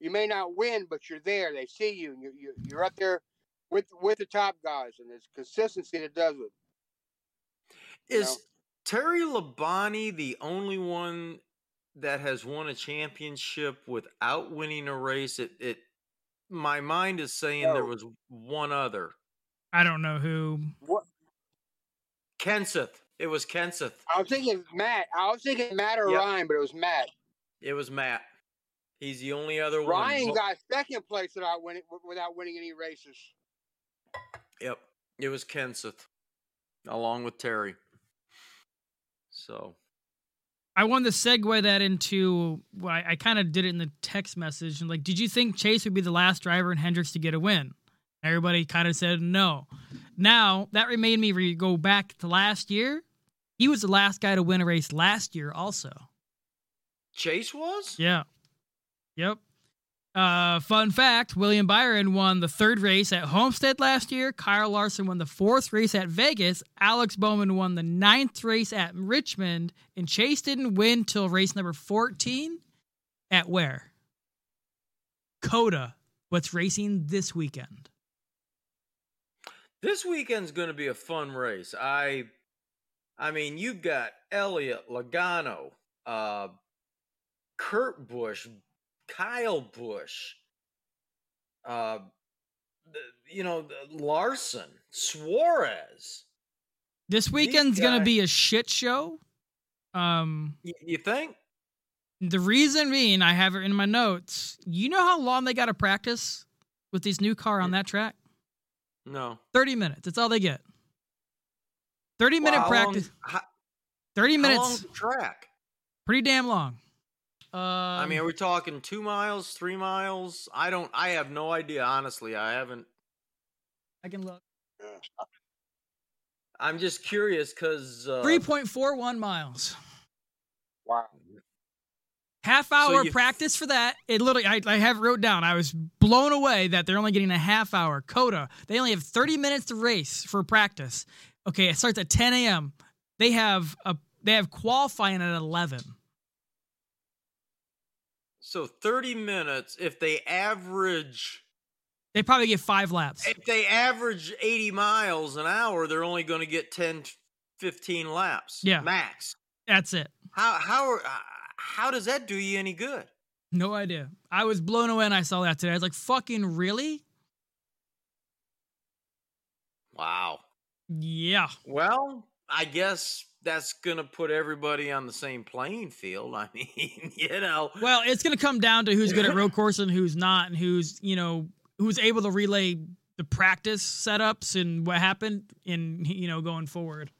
You may not win, but you're there. They see you, and you, you, you're up there with with the top guys, and it's consistency that does it. you Is know? Terry Labonte the only one that has won a championship without winning a race? It, it my mind is saying there was one other. I don't know who. What Kenseth. It was Kenseth. I was thinking Matt. I was thinking Matt or Yep. Ryan, but it was Matt. It was Matt. He's the only other one. Ryan Bo- got second place without winning without winning any races. Yep. It was Kenseth, along with Terry. So I wanted to segue that into what I, I kind of did it in the text message. And like, did you think Chase would be the last driver in Hendricks to get a win? Everybody kind of said no. Now that made me re- go back to last year. He was the last guy to win a race last year, also. Chase was? Yeah. Yep. Uh, fun fact William Byron won the third race at Homestead last year. Kyle Larson won the fourth race at Vegas. Alex Bowman won the ninth race at Richmond. And Chase didn't win till race number 14 at where? COTA. What's racing this weekend? This weekend's going to be a fun race. I, I mean, you've got Elliott, Logano, uh, Kurt Busch, Kyle Busch, uh, you know, Larson, Suarez. This weekend's going to be a shit show. Um, you think? The reason being, I have it in my notes. You know how long they got to practice with these new car on that track? No. 30 minutes. That's all they get. 30 minute Well, how long- practice. how, 30 minutes. track? Pretty damn long. Um, I mean, are we talking two miles, three miles? I don't. I have no idea. Honestly, I haven't. I can look. I'm just curious because uh, 3.41 miles. Wow. Half hour you- practice for that. It literally, I, I have wrote down. I was blown away that they're only getting a half hour. COTA, they only have 30 minutes to race for practice. Okay, it starts at 10 a.m. They have a they have qualifying at 11. So 30 minutes. If they average, They probably get five laps. if they average 80 miles an hour, they're only going to get 10, 15 laps. Yeah. max. That's it. How how uh, how does that do you any good? No idea. I was blown away when I saw that today. I was like, fucking really? Wow. Yeah. Well, I guess that's going to put everybody on the same playing field. I mean, you know. Well, it's going to come down to who's good at road course and who's not, and who's, you know, who's able to relay the practice setups and what happened in, you know, going forward.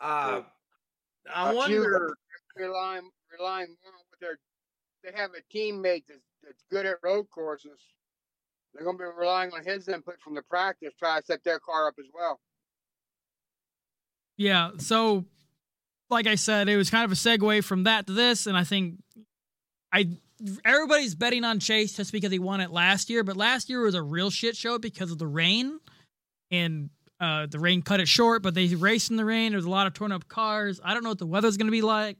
Uh, I A few wonder. relying relying more on what their they have a teammate that's, that's good at road courses. They're going to be relying on his input from the practice, try to set their car up as well. Yeah. So, like I said, it was kind of a segue from that to this, and I think I everybody's betting on Chase just because he won it last year, but last year was a real shit show because of the rain, and uh, the rain cut it short. But they raced in the rain. There was a lot of torn up cars. I don't know what the weather's going to be like.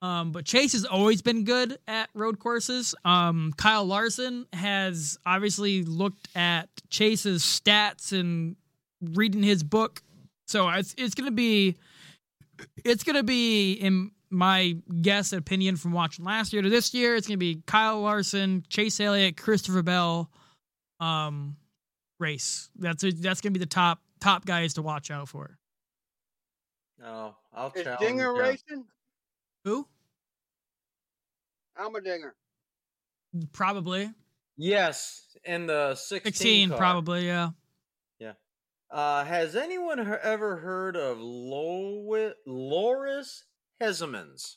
Um, but Chase has always been good at road courses. Um, Kyle Larson has obviously looked at Chase's stats and reading his book so it's it's gonna be it's gonna be in my guess opinion from watching last year to this year. It's gonna be Kyle Larson, Chase Elliott, Christopher Bell, um, race. That's that's gonna be the top top guys to watch out for. No, I'll Is challenge. Dinger you. racing? Who? I'm a dinger. Probably Yes, in the 16, sixteen. car. Probably yeah. Uh, has anyone he- ever heard of Lois, Loris Hezemans?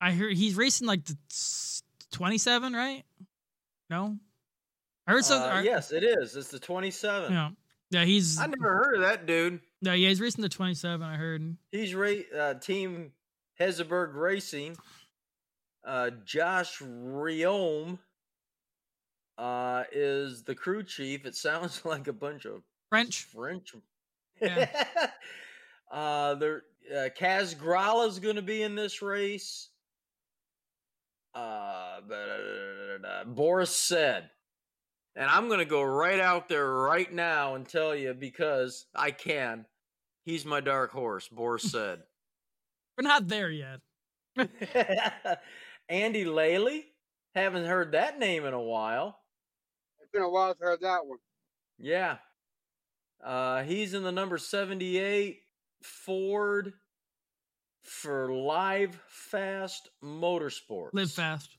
I hear he's racing like the twenty-seven, right? No, I heard something. Uh, yes, it is. It's the 27. Yeah, yeah. He's I never heard of that dude. no, yeah. He's racing the twenty-seven. I heard. He's ra- uh, Team Hezeberg Racing. Uh, Josh Riome uh, is the crew chief. It sounds like a bunch of French. French. Yeah. uh, there, uh, Kaz Grala is going to be in this race. Uh, but, Boris Said, and I'm going to go right out there right now and tell you because I can. He's my dark horse. Boris said. We're not there yet. Andy Lally, haven't heard that name in a while. It's been a while since I heard that one. Yeah. Uh, he's in the number 78 Ford for Live Fast Motorsports. Live fast.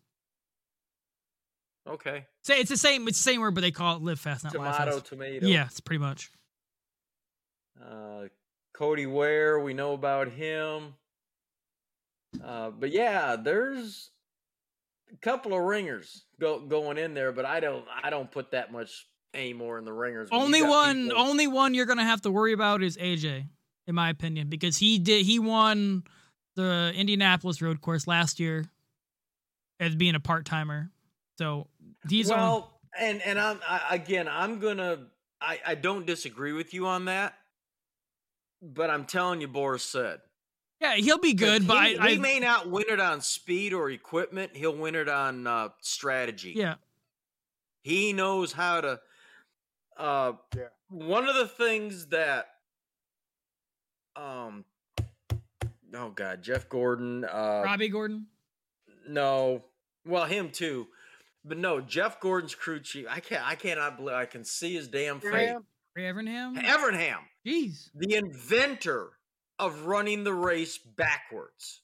Okay. Say it's the same. It's the same word, but they call it live fast, not live Tomato, fast. tomato. Yeah, it's pretty much. Uh, Cody Ware, we know about him. Uh, but yeah, there's a couple of ringers go, going in there, but I don't I don't put that much anymore in the ringers. Only one. people- Only one you're gonna have to worry about is AJ, in my opinion, because he did. He won the Indianapolis Road Course last year as being a part timer. So he's only- well, and and I'm I, again, I'm gonna I I don't disagree with you on that, but I'm telling you, Boris Said yeah, he'll be good, he, but I, he I may not win it on speed or equipment. He'll win it on uh, strategy. yeah. He knows how to. Uh, Yeah. One of the things that, um, oh god, Jeff Gordon. Uh, Robby Gordon. no, well him too, but no, Jeff Gordon's crew chief. I can't. I cannot believe I can see his damn face. Graham? Ray Evernham. Evernham, Jeez. the inventor of running the race backwards.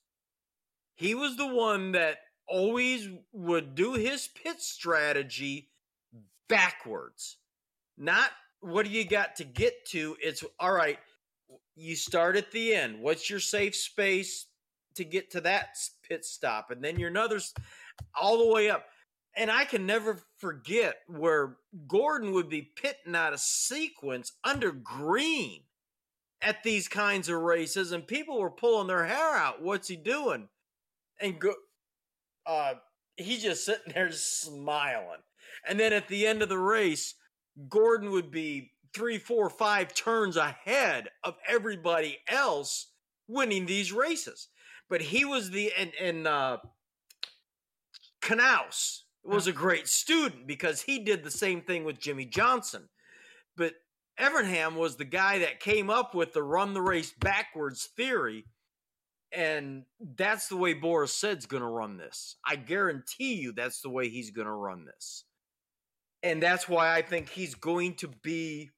He was the one that always would do his pit strategy backwards. Not what do you got to get to? It's all right. You start at the end. What's your safe space to get to that pit stop? And then your another all the way up. And I can never forget where Gordon would be pitting out a sequence under green at these kinds of races, and people were pulling their hair out. What's he doing? And go, uh, he's just sitting there smiling. And then at the end of the race, Gordon would be three, four, five turns ahead of everybody else winning these races. But he was the and and uh, Knaus was a great student because he did the same thing with Jimmie Johnson. But Evernham was the guy that came up with the run the race backwards theory. And that's the way Boris Said's going to run this. I guarantee you that's the way he's going to run this. And that's why I think he's going to be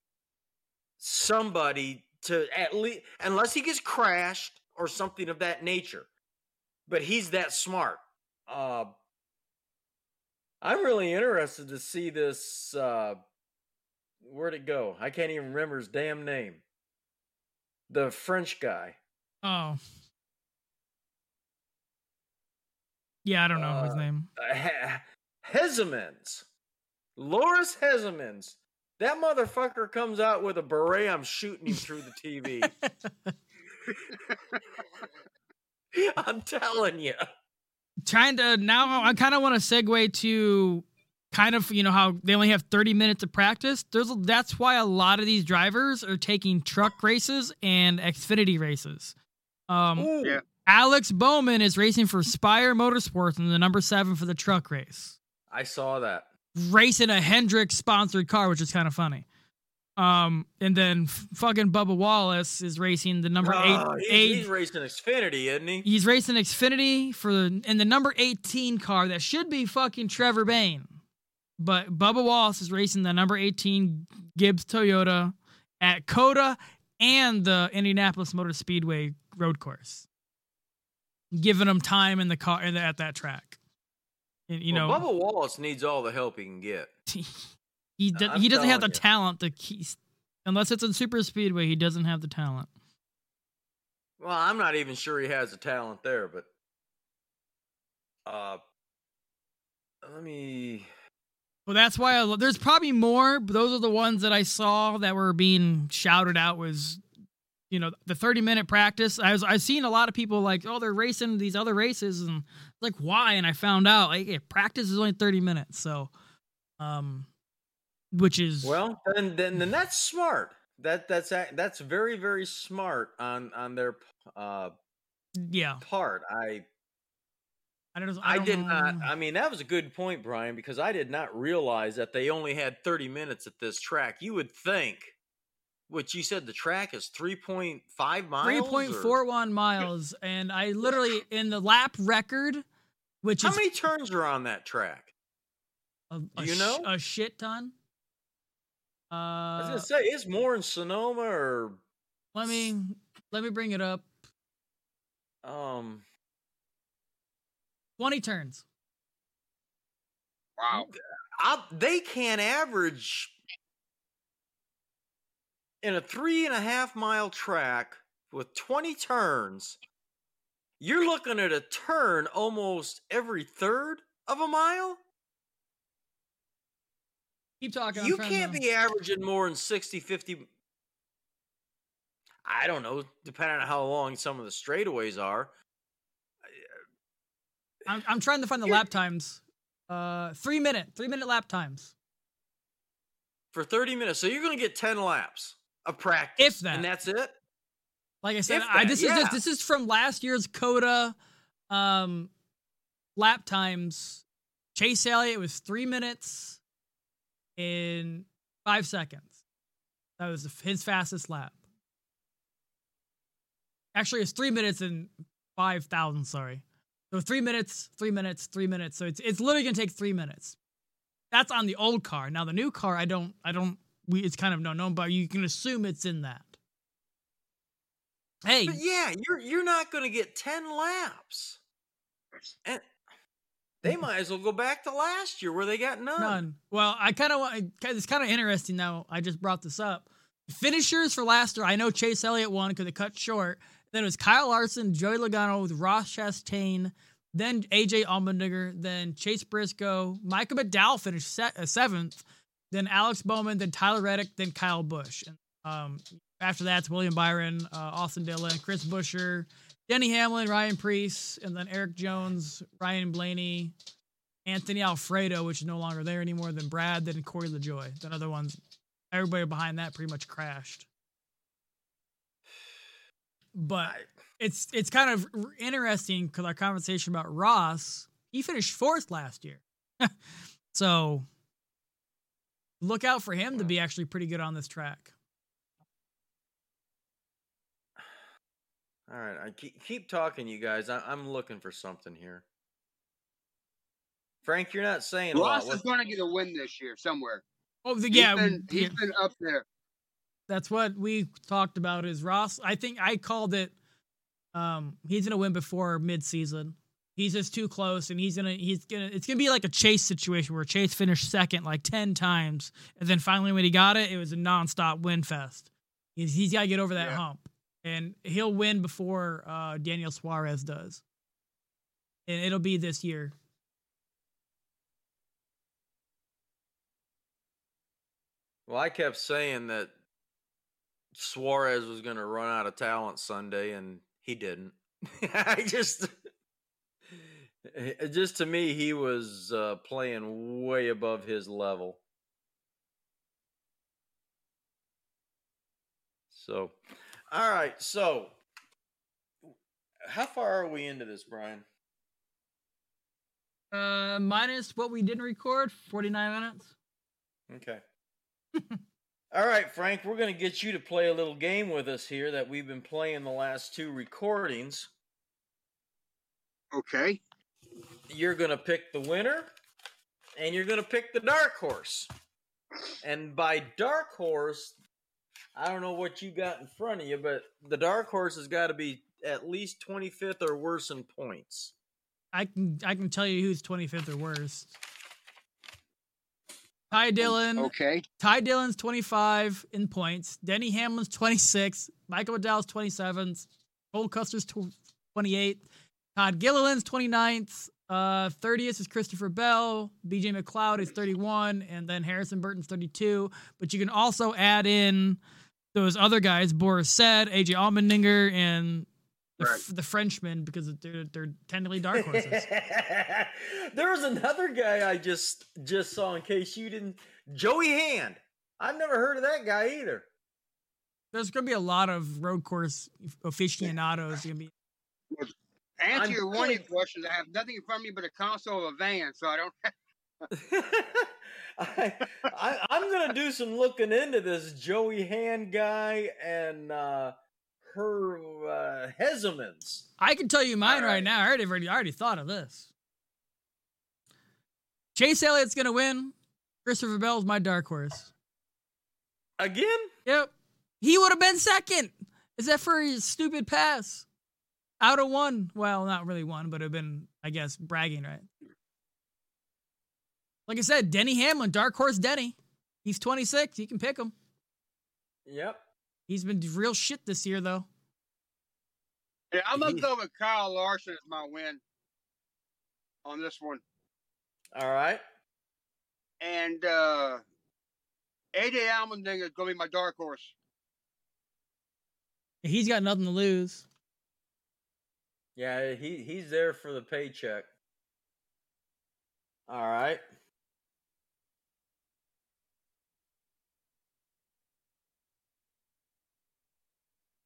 somebody to at least, unless he gets crashed or something of that nature. But he's that smart. Uh, I'm really interested to see this. Uh, where'd it go? I can't even remember his damn name. The French guy. Oh. Yeah, I don't know his Uh, name. Uh, He- Hezemans. Loris Hezemans. That motherfucker comes out with a beret. I'm shooting him through the TV. I'm telling you. Trying to now, I kind of want to segue to kind of you know how they only have 30 minutes of practice. There's that's why a lot of these drivers are taking truck races and Xfinity races. Um, Ooh. Yeah. Alex Bowman is racing for Spire Motorsports in the number seven for the truck race. I saw that. Racing a Hendrick sponsored car, which is kind of funny. Um, and then fucking Bubba Wallace is racing the number eight. Oh, he's, eight he's racing Xfinity, isn't he? he's racing Xfinity for the in the number 18 car that should be fucking Trevor Bayne. But Bubba Wallace is racing the number 18 Gibbs Toyota at COTA and the Indianapolis Motor Speedway road course. giving him time in the car in the, at that track. You Well, know, Bubba Wallace needs all the help he can get. he do, he doesn't have the you. talent to keep, unless it's in super speedway. He doesn't have the talent. Well, I'm not even sure he has the talent there, but uh, let me. Well, that's why I, lo- there's probably more, but those are the ones that I saw that were being shouted out. Was you know the 30 minute practice? I was I've seen a lot of people like, oh, they're racing these other races, and like why? And I found out like yeah, practice is only 30 minutes, so um, which is Well, then, then, then that's smart. That that's that's very very smart on on their uh yeah. part. I I don't. I, don't did not. I mean, that was a good point, Brian, because I did not realize that they only had 30 minutes at this track. You would think, what you said, the track is 3.5 miles. Three or- point four one miles, and I literally in the lap record, which How is many turns are on that track? a, a you sh- know? a shit ton. I was Uh, gonna say it's more in Sonoma or let me let me bring it up. um. Twenty turns. Wow. I, they can't average in a three and a half mile track with 20 turns. You're looking at a turn almost every third of a mile. Keep talking. You can't to- be averaging more than 60, 50. I don't know, depending on how long some of the straightaways are. I'm, I'm trying to find the You're- lap times. Uh, three minute, three minute lap times. For 30 minutes. So you're going to get 10 laps of practice. If that. And that's it? Like I said, If I, that, this is just, this is from last year's COTA um, lap times. Chase Elliott was three minutes in five seconds. That was his fastest lap. Actually, it's three minutes and five thousand. Sorry, so three minutes, three minutes, three minutes. So it's it's literally gonna take three minutes. That's on the old car. Now the new car, I don't, I don't. We it's kind of no known, but you can assume it's in that. Hey, But yeah, you're you're not going to get 10 laps. And they might as well go back to last year where they got none. None. Well, I kind of. It's kind of interesting now. I just brought this up. Finishers for last year. I know Chase Elliott won because it cut short. Then it was Kyle Larson, Joey Logano with Ross Chastain, then AJ Allmendinger, then Chase Briscoe, Michael McDowell finished se- uh, seventh, then Alex Bowman, then Tyler Reddick, then Kyle Busch. And um, after that's William Byron, uh, Austin Dillon, Chris Buescher, Denny Hamlin, Ryan Preece, and then Erik Jones, Ryan Blaney, Anthony Alfredo, which is no longer there anymore, then Brad, then Corey LaJoie. Then other ones, everybody behind that pretty much crashed. But it's it's kind of interesting because our conversation about Ross, he finished fourth last year. so look out for him to be actually pretty good on this track. All right, I keep, keep talking, you guys. I, I'm looking for something here. Frank, you're not saying. Ross is going to get a win this year somewhere. Oh, the, He's yeah, been, yeah, he's been up there. that's what we talked about. Is Ross? I think I called it. Um, he's gonna win before mid-season. He's just too close, and he's gonna he's gonna it's gonna be like a Chase situation where Chase finished second like ten times, and then finally when he got it, it was a nonstop win fest. He's he's got to get over that Yeah. hump, and he'll win before uh, Daniel Suarez does, and it'll be this year. Well, I kept saying that Suarez was going to run out of talent Sunday, and he didn't. I just, just to me, he was uh, playing way above his level. So, all right. So, how far are we into this, Brian? Uh, minus what we didn't record, forty nine minutes. Okay. All right, Frank, we're going to get you to play a little game with us here that we've been playing the last two recordings. Okay. You're going to pick the winner and you're going to pick the dark horse. And by dark horse, I don't know what you got in front of you, but the dark horse has got to be at least 25th or worse in points. I can I can tell you who's 25th or worst. Ty Dillon. Okay. Ty Dillon's 25 in points. Denny Hamlin's 26. Michael McDowell's 27. Cole Custer's 28. Todd Gilliland's 29th. Uh, 30th is Christopher Bell. BJ McLeod is 31. And then Harrison Burton's 32. But you can also add in those other guys, Boris Said, AJ Allmendinger, and the, Right. the Frenchman because they're, they're technically dark horses. there was another guy I just just saw in case you didn't Joey Hand. I've never heard of that guy either. There's going to be a lot of road course aficionados. Gonna be Answer I'm your warning pulling- questions. I have nothing in front of me but a console of a van, so I don't. I, I I'm gonna do some looking into this Joey Hand guy and uh her uh Hezemans. I can tell you mine right Alright. now. I already, already, I already thought of this. Chase Elliott's gonna win. Christopher Bell's my dark horse. Again? Yep, he would have been second. Is that for his stupid pass? Out of one. Well, not really one, but it'd been, I guess, bragging, right? Like I said, Denny Hamlin, dark horse Denny. He's 26. You can pick him. Yep. He's been real shit this year, though. Yeah, I'm gonna go with Kyle Larson as my win on this one, All right. and uh AJ Allmendinger is gonna be my dark horse. He's got nothing to lose. Yeah, he he's there for the paycheck. All right.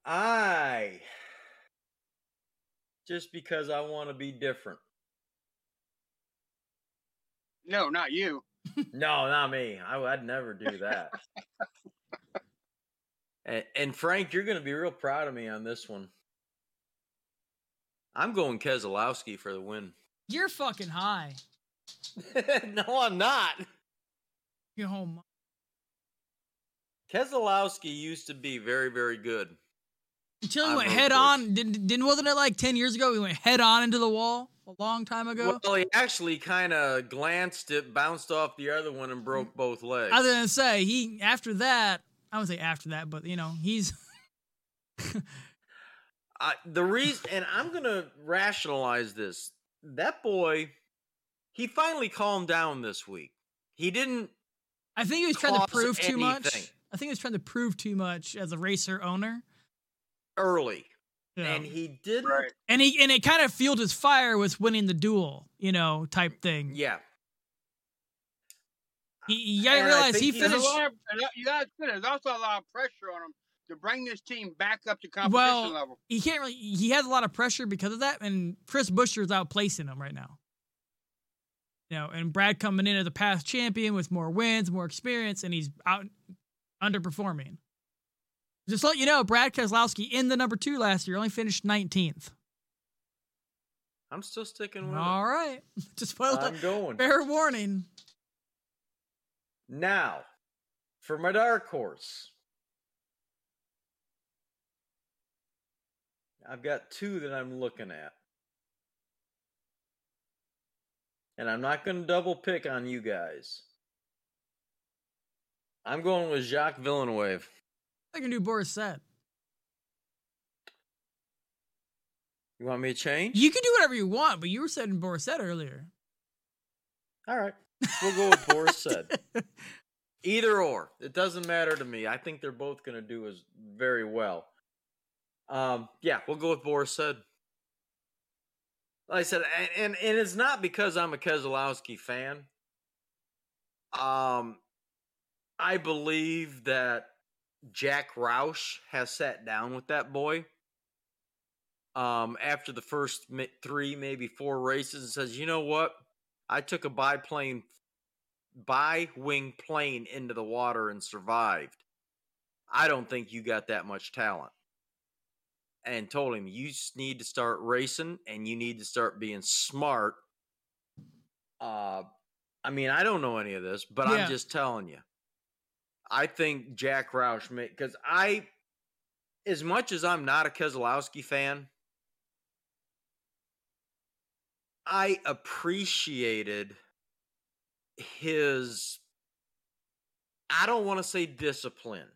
I just because I want to be different. No, not you. No, not me. I, would never do that. and, and Frank, you're going to be real proud of me on this one. I'm going Keselowski for the win. You're fucking high. no, I'm not. You're home. Keselowski used to be very, very good. Until he went head course. on. Didn't, didn't wasn't it like ten years ago? He went head on into the wall a long time ago. Well, he actually kind of glanced it, bounced off the other one, and broke both legs. I was gonna say he after that. I would say after that, but you know he's I, the reason, and I'm gonna rationalize this. That boy, he finally calmed down this week. He didn't. I think he was trying to Cause prove too much. I think he was trying to prove too much as a racer owner. early, you know. and he didn't. Right. and he and it kind of fueled his fire with winning the duel, you know, type thing. Yeah, He, you gotta And I realize think he he's There's a finished. lot of, you got there's also a lot of pressure on him to bring this team back up to competition Well, level. He can't really. He has a lot of pressure because of that, and Chris Buescher's outplacing him right now. You know, and Brad coming in as a past champion with more wins, more experience, and he's out underperforming. Just to let you know, Brad Keselowski in the number two last year only finished 19th. I'm still sticking with it. All right, just put it. I'm going fair warning. now for my dark horse. I've got two that I'm looking at. And I'm not going to double pick on you guys. I'm going with Jacques Villeneuve. I can do Boris Said. You want me to change? You can do whatever you want, but you were saying Boris Said earlier. All right. We'll go with Boris Said. Either or. It doesn't matter to me. I think they're both going to do as very well. Um, yeah, we'll go with Boris Said. Like I said, and, and and it's not because I'm a Keselowski fan. Um, I believe that Jack Roush has sat down with that boy. Um, after the first three, maybe four races, and says, "You know what? I took a biplane, bi wing plane into the water and survived. I don't think you got that much talent." and told him, you need to start racing and you need to start being smart. Uh, I mean, I don't know any of this, but yeah. I'm just telling you. I think Jack Roush made because I, as much as I'm not a Keselowski fan, I appreciated his. I don't want to say discipline,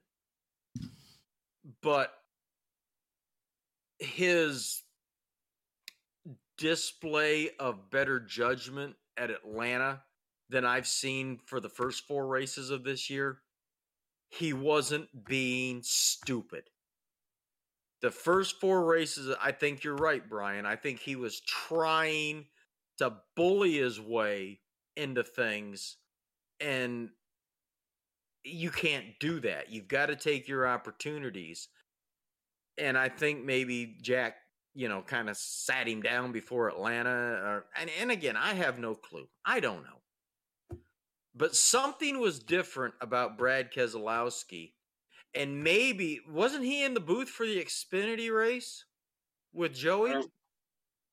but his display of better judgment at Atlanta than I've seen for the first four races of this year. He wasn't being stupid. The first four races, I think you're right, Brian. I think he was trying to bully his way into things and you can't do that. You've got to take your opportunities. And I think maybe Jack, you know, kind of sat him down before Atlanta. Or, and, and again, I have no clue. I don't know. But something was different about Brad Keselowski. And maybe, wasn't he in the booth for the Xfinity race with Joey? I,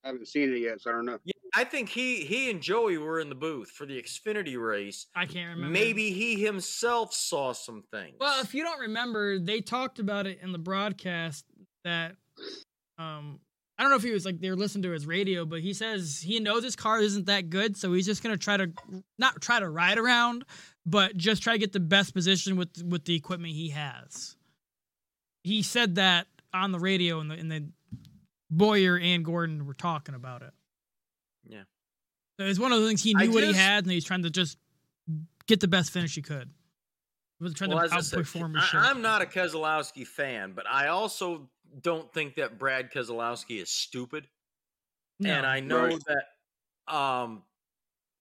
I haven't seen it yet, so I don't know. Yeah, I think he he and Joey were in the booth for the Xfinity race. I can't remember. Maybe he himself saw some things. Well, if you don't remember, they talked about it in the broadcast that um I don't know if he was like they're listening to his radio, but he says he knows his car isn't that good, so he's just gonna try to not try to ride around, but just try to get the best position with with the equipment he has. He said that on the radio, and the and the Bowyer and Gordon were talking about it. Yeah. So it's one of the things he knew what he had, and he's trying to just get the best finish he could. He wasn't trying Well, to as I said, outperform I. I'm not a Keselowski fan, but I also don't think that Brad Keselowski is stupid. and I know Right. that um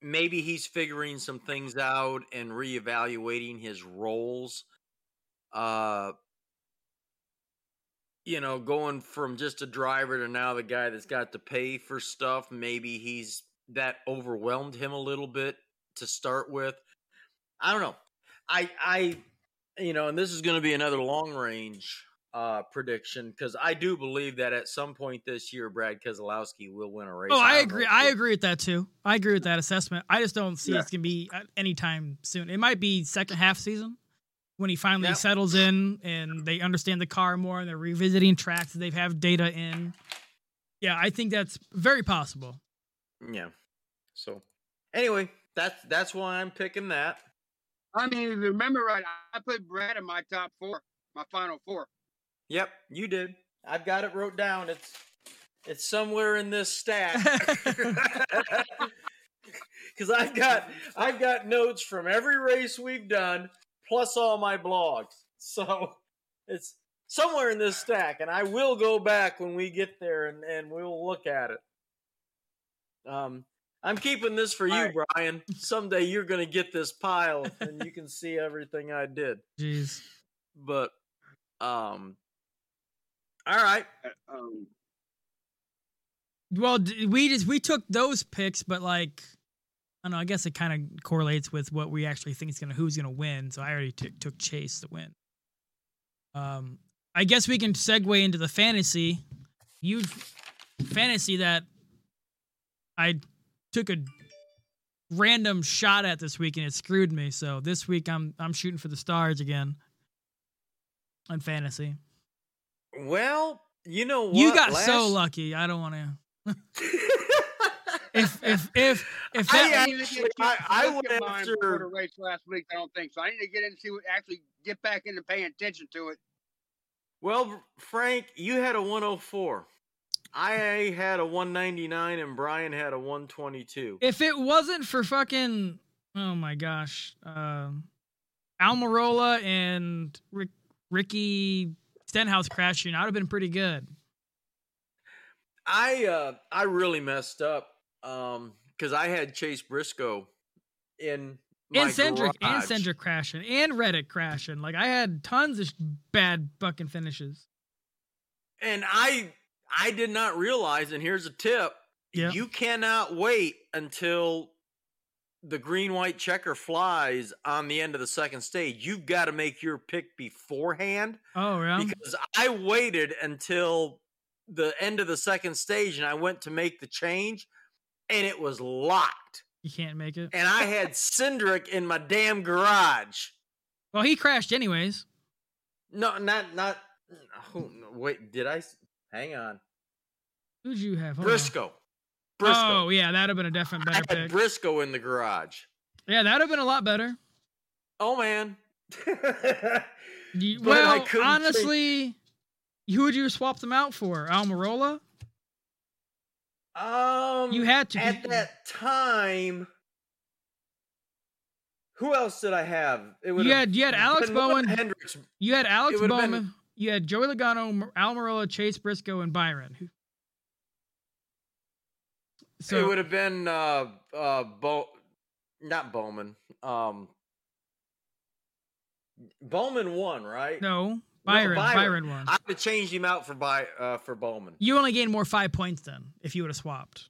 maybe he's figuring some things out and reevaluating his roles. Uh you know, going from just a driver to now the guy that's got to pay for stuff, maybe he's that overwhelmed him a little bit to start with. I don't know. I I you know, and this is going to be another long range uh prediction because I do believe that at some point this year Brad Keselowski will win a race. Oh, I don't agree. know I agree with that too. I agree with that assessment. I just don't see Yeah. it's gonna be anytime soon. It might be second half season when he finally Yep. settles in and they understand the car more and they're revisiting tracks that they have data in. Yeah, I think that's very possible. Yeah. So anyway, that's that's why I'm picking that. I mean, if you remember right, I put Brad in my top four, my final four. Yep, you did. I've got it wrote down. It's it's somewhere in this stack. Cuz I've got I've got notes from every race we've done plus all my blogs. So it's somewhere in this stack and I will go back when we get there and and we'll look at it. Um I'm keeping this for you, All right. Brian. Someday you're going to get this pile and you can see everything I did. Jeez. But um all right. Uh, Um, Well, we just we took those picks, but like I don't know. I guess it kind of correlates with what we actually think is gonna who's gonna win. So I already took took Chase to win. Um, I guess we can segue into the fantasy. You fantasy that I took a random shot at this week and it screwed me. So this week I'm I'm shooting for the stars again on fantasy. Well, you know what? You got so lucky. I don't want to. If if if if I that I didn't even actually- get I- to I look went mine after- before the race last week. I don't think so. I need to get in and see what actually get back into paying attention to it. well, Frank, you had a 104. I had a 199 and Brian had a 122. if it wasn't for fucking oh my gosh, um, Almirola and Rick, Ricky Stenhouse crashing, I'd have been pretty good. I uh I really messed up um cuz I had Chase Briscoe in and Cindric and. Cindric crashing and Reddick crashing. Like I had tons of bad fucking finishes. And I I did not realize and here's a tip. Yeah. You cannot wait until the green white checker flies on the end of the second stage. You've got to make your pick beforehand Oh yeah. because I waited until the end of the second stage and I went to make the change and it was locked. you can't make it. And I had Cindric in my damn garage. Well, he crashed anyways. No, not not. Who, no, wait, did I? Hang on, Who'd you have? Hold on. Briscoe. Oh yeah, that'd have been a definite better I had pick. Briscoe in the garage. yeah, that'd have been a lot better. Oh man. Well, honestly, who would you swap them out for? Almirola? um, You had to. at that time. Who else did I have? It you had you had Alex Bowman. Hendricks. You had Alex Bowman. been- You had Joey Logano, Almirola, Chase Briscoe, and Byron. Who- it would have been uh uh Bo, not Bowman. Um, Bowman won, right? no, Byron. Byron. Byron won. I would have changed him out for By uh for Bowman. You only gained more five points then if you would have swapped.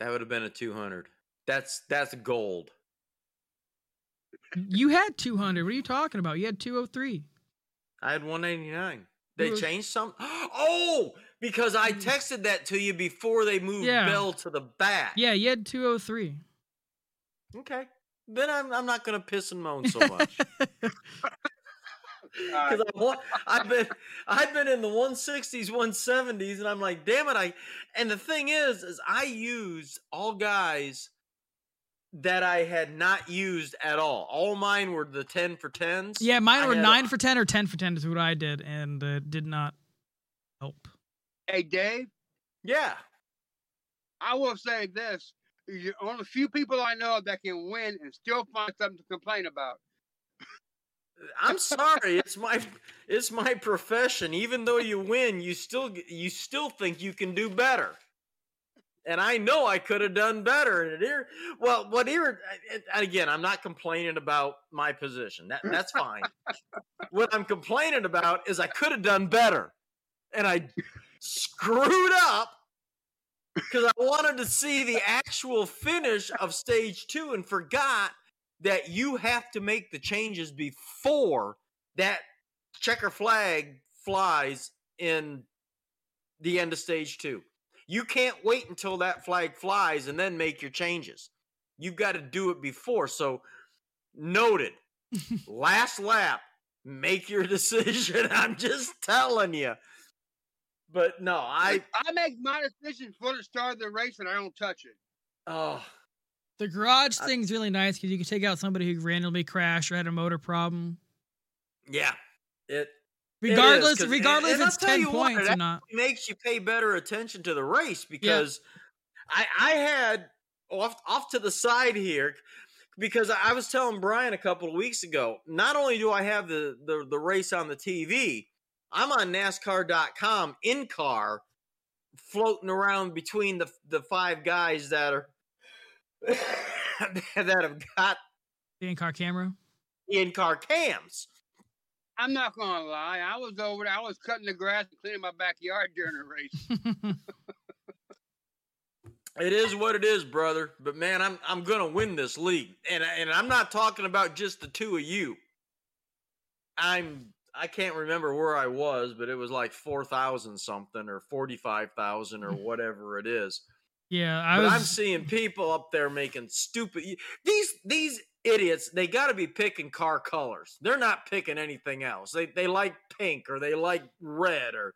That would have been a two hundred. That's that's gold. You had 200. What are you talking about? You had 203. I had one eighty nine. They changed some. Oh, because I texted that to you before they moved Yeah. Bell to the back. Yeah, you had 203. Okay. Then I'm I'm not gonna piss and moan so much. Because I've been I've been in the 160s, 170s, and I'm like, damn it, I and the thing is, is I used all guys that I had not used at all. All mine were the 10 for 10s. Yeah, mine I were had- 9 for 10 or 10 for 10 is what I did, and uh, did not help. Hey, Dave, Yeah. I will say this. You're one of the few people I know that can win and still find something to complain about. I'm sorry. It's my it's my profession. Even though you win, you still you still think you can do better. And I know I could have done better. And it ir- well, what ir- again, I'm not complaining about my position. That that's fine. what I'm complaining about is I could have done better, and I screwed up because I wanted to see the actual finish of stage two and forgot that you have to make the changes before that checker flag flies in the end of stage two. You can't wait until that flag flies and then make your changes. You've got to do it before. So, noted. Last lap, make your decision. I'm just telling you. But no, I I make my decision for the start of the race and I don't touch it. oh The garage I- thing's really nice because you can take out somebody who randomly crashed or had a motor problem. yeah. it regardless and- regardless and if it's tell 10 you what, points or that- not. makes you pay better attention to the race because I I had off off to the side here because I was telling Brian a couple of weeks ago. Not only do I have the the, the race on the TV, I'm on NASCAR.com in car, floating around between the the five guys that are that have got The in car camera. in car cams. I'm not gonna lie. I was over there. I was cutting the grass and cleaning my backyard during the race. It is what it is, brother. But man, I'm I'm gonna win this league, and and I'm not talking about just the two of you. I'm I can't remember where I was, but it was like four thousand something or forty five thousand or whatever it is. yeah, I but was. I'm seeing people up there making stupid. These these idiots. They got to be picking car colors. They're not picking anything else. They they like pink or they like red or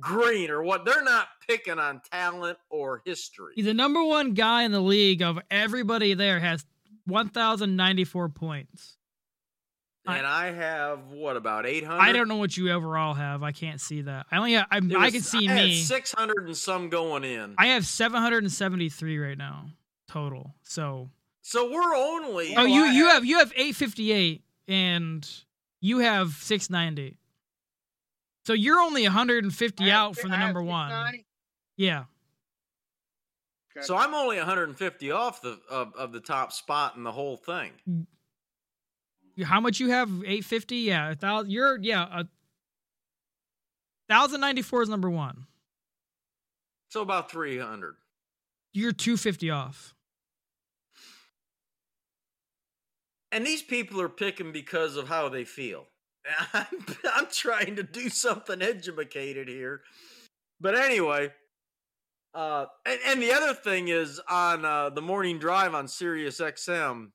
green or what. They're not picking on talent or history. the number one guy in the league of everybody there has 1,094 points. I- and I have what about eight hundred? I don't know what you overall have. I can't see that. I only have, I, I can see me. Six hundred and some going in. I have 773 right now total. So so we're only. oh, you I you have- have you have 858 and you have 690. So you're only 150 have out from the number one. 690. Yeah. Okay. So I'm only 150 off the of, of the top spot in the whole thing. How much you have? 850? Yeah. A thousand. You're yeah. A, 1094 is number one. So about 300. You're 250 off. And these people are picking because of how they feel. I'm, I'm trying to do something educated here. But anyway, uh, and, and the other thing is on uh, the morning drive on Sirius XM,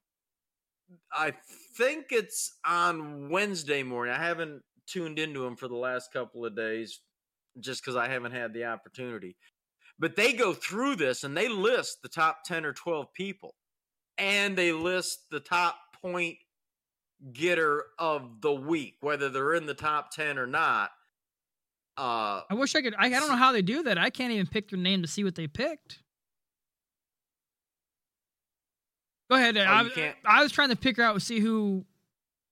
I think it's on Wednesday morning. I haven't tuned into them for the last couple of days just because I haven't had the opportunity. But they go through this and they list the top 10 or 12 people and they list the top point getter of the week, whether they're in the top 10 or not. Uh, I wish I could. I, I don't know how they do that. I can't even pick their name to see what they picked. Go ahead. Oh, I, can't- I was trying to figure out see who,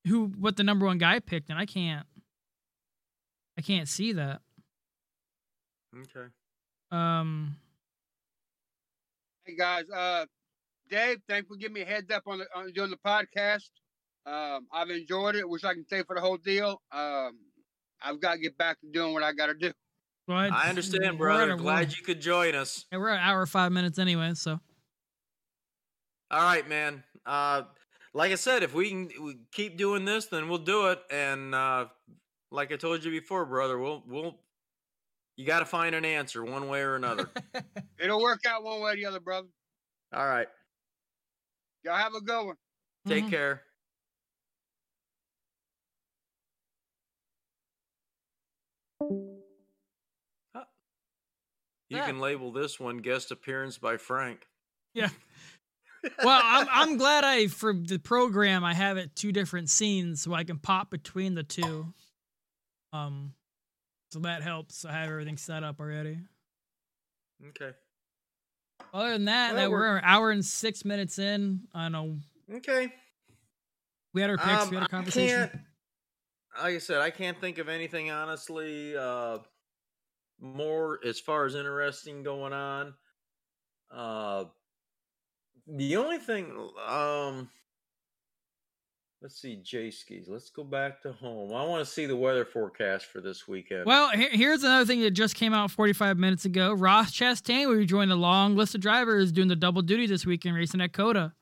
who what the number one guy picked, and I can't. I can't see that. okay. Um. Hey guys, uh, Dave, thanks for giving me a heads up on, the, on doing the podcast. Um, I've enjoyed it. Wish I can stay for the whole deal. Um, I've got to get back to doing what I got to do. well, I understand, we're at brother. Glad you could join us. Yeah, we're an hour five minutes anyway, so All right, man. Uh, like I said, if we can we keep doing this, then we'll do it. And uh, like I told you before, brother, we'll we'll you got to find an answer one way or another. It'll work out one way or the other, brother. All right. Y'all have a good one. Take Mhm. care. You Yeah. can label this one guest appearance by Frank. Yeah. well, I'm I'm glad I for the program I have it two different scenes so I can pop between the two. Um, so that helps. I have everything set up already. Okay. Other than that, Well, that we're- we're an hour and six minutes in. I know Okay. we had our picks. Um, we had a conversation. can't- like I said, I can't think of anything honestly uh, more as far as interesting going on. Uh, the only thing, um, let's see, J skis. Let's go back to home. I want to see the weather forecast for this weekend. Well, he- here's another thing that just came out 45 minutes ago. Ross Chastain will be joining the long list of drivers doing the double duty this weekend, racing at COTA.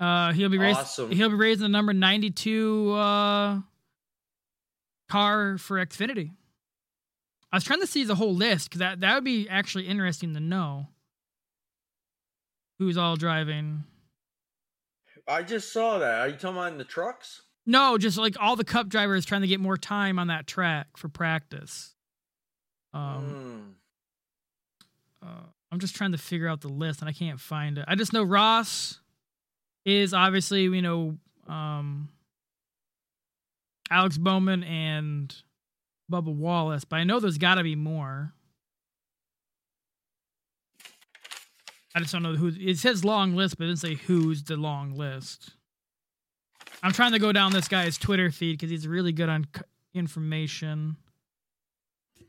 Uh, he'll be racing. Awesome. He'll be raising the number 92 uh, car for Xfinity. I was trying to see the whole list because that that would be actually interesting to know who's all driving. I just saw that. Are you talking about in the trucks? No, just like all the Cup drivers trying to get more time on that track for practice. Um. Hmm. Uh, I'm just trying to figure out the list and I can't find it. I just know Ross is obviously, you know, um, Alex Bowman and Bubba Wallace, but I know there's got to be more. I just don't know who. It says long list, but it didn't say who's the long list. I'm trying to go down this guy's Twitter feed because he's really good on information.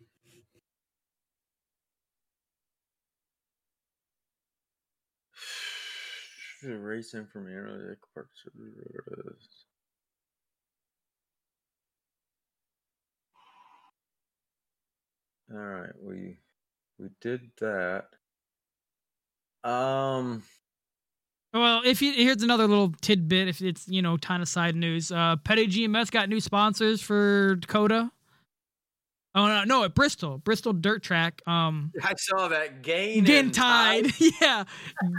From here. All right, we we did that. Um, Well, if you here's another little tidbit, if it's you know kind of side news, uh, Petty GMS got new sponsors for Dakota. Oh no, no, at Bristol, Bristol Dirt Track. Um, I saw that gain. Gain and Tide, yeah,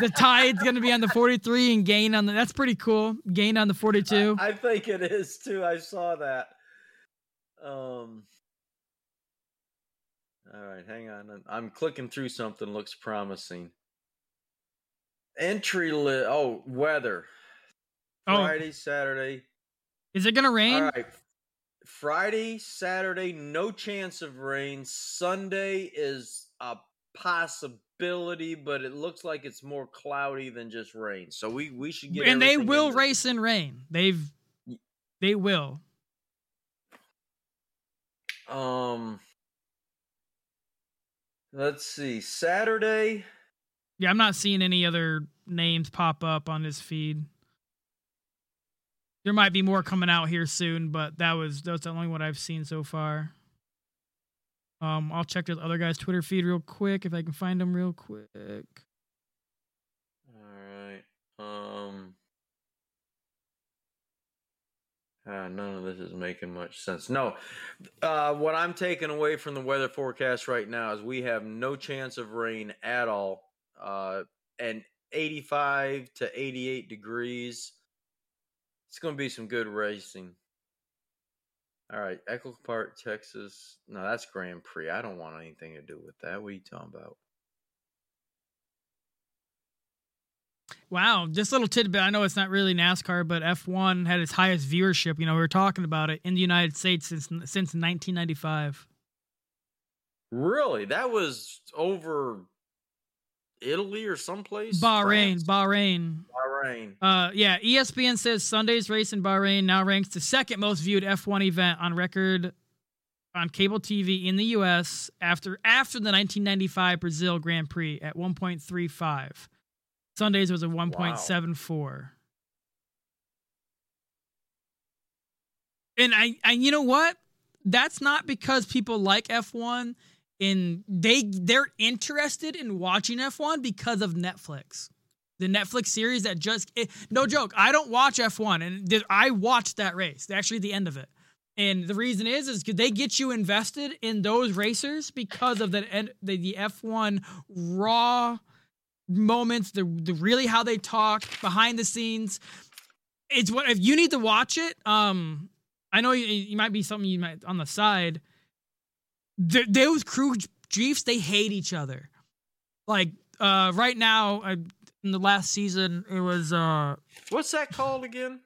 the Tide's gonna be on the 43 and Gain on the. That's pretty cool. Gain on the 42. I, I think it is too. I saw that. Um. All right, hang on. I'm- I'm clicking through something. Looks promising. Entry list. Oh, weather. Oh. Friday, Saturday. Is it gonna rain? All right. Friday, Saturday, no chance of rain. Sunday is a possibility, but it looks like it's more cloudy than just rain. So we we should get. and they will in race in rain. They've, they will. Um. Let's see. Saturday. Yeah, I'm not seeing any other names pop up on this feed. There might be more coming out here soon, but that was that's the only one I've seen so far. Um, I'll check the other guy's Twitter feed real quick if I can find him real quick. All right. Um. Ah, none of this is making much sense. No, uh, what I'm taking away from the weather forecast right now is we have no chance of rain at all, uh, and 85 to 88 degrees. It's going to be some good racing. All right, EchoPark, Texas. No, that's Grand Prix. I don't want anything to do with that. What are you talking about? Wow, this little tidbit. I know it's not really NASCAR, but F1 had its highest viewership. You know, we were talking about it in the United States since since 1995. Really, that was over Italy or someplace? Bahrain, France? Bahrain. Bahrain. Uh, yeah, ESPN says Sunday's race in Bahrain now ranks the second most viewed F1 event on record on cable TV in the U.S. after after the 1995 Brazil Grand Prix at 1.35. Sundays was a 1.74. And I, and you know what? That's not because people like F1 and they they're interested in watching F1 because of Netflix. The Netflix series that just it, no joke. I don't watch F1 and I watched that race. Actually, the end of it. And the reason is is they get you invested in those racers because of the the, the F1 raw moments, the, the really how they talk behind the scenes. It's what if you need to watch it. Um, I know you, you might be something you might on the side. Th- those crew chiefs, they hate each other. Like uh, right now, I, in the last season, it was uh, What's that called again?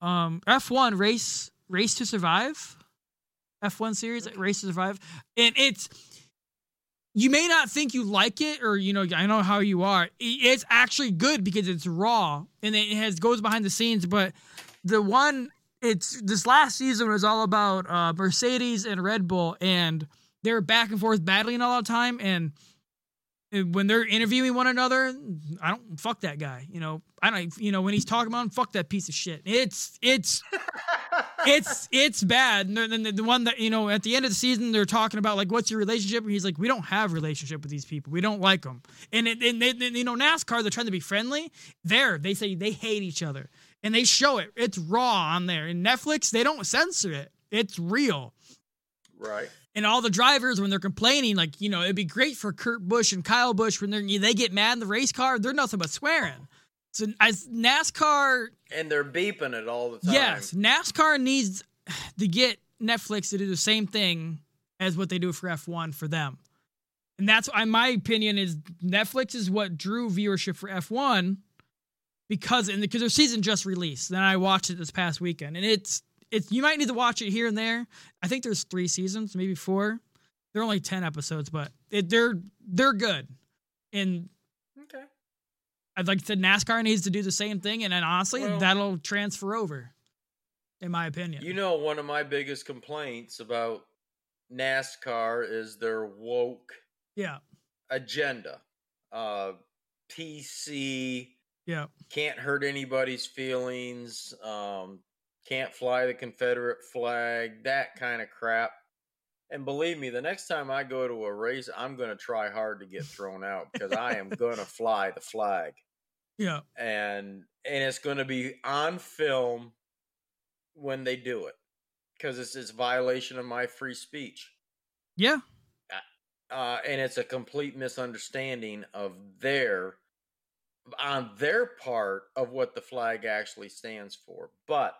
um, F1 race race to survive. F1 series race to survive, and it's you may not think you like it or you know i know how you are it's actually good because it's raw and it has goes behind the scenes but the one it's this last season was all about uh, mercedes and red bull and they're back and forth battling all the time and when they're interviewing one another i don't fuck that guy you know i don't you know when he's talking about him fuck that piece of shit it's it's it's it's bad. And then the, the one that you know at the end of the season they're talking about like what's your relationship, and he's like, we don't have relationship with these people. We don't like them. And it, and they, you know NASCAR they're trying to be friendly. There they say they hate each other, and they show it. It's raw on there. In Netflix they don't censor it. It's real. Right. And all the drivers when they're complaining, like you know, it'd be great for Kurt Busch and Kyle Busch when they they get mad in the race car. They're nothing but swearing. So as NASCAR and they're beeping it all the time. Yes, NASCAR needs to get Netflix to do the same thing as what they do for F1 for them. And that's in my opinion is Netflix is what drew viewership for F1 because and because their season just released. Then I watched it this past weekend and it's it's you might need to watch it here and there. I think there's 3 seasons, maybe 4. They're only 10 episodes, but it, they're they're good. And okay. I'd like to say NASCAR needs to do the same thing, and then honestly, well, that'll transfer over, in my opinion. You know, one of my biggest complaints about NASCAR is their woke yeah agenda. Uh, PC. Yeah. Can't hurt anybody's feelings. Um, can't fly the Confederate flag. That kind of crap. And believe me, the next time I go to a race, I'm going to try hard to get thrown out because I am going to fly the flag. Yeah. And and it's going to be on film when they do it because it's it's violation of my free speech. Yeah. Uh, and it's a complete misunderstanding of their on their part of what the flag actually stands for. But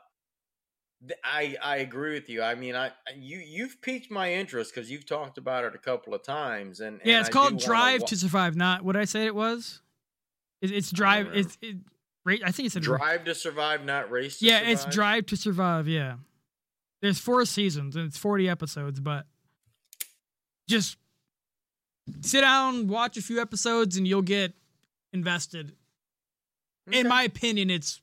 I I agree with you. I mean, I you you've piqued my interest because you've talked about it a couple of times, and yeah, and it's I called Drive wa- to Survive. Not what I said it was. It, it's Drive. It's it, I think it's a Drive to Survive, not Race. yeah, survive? it's Drive to Survive. Yeah, there's four seasons and it's forty episodes, but just sit down, watch a few episodes, and you'll get invested. Okay. In my opinion, it's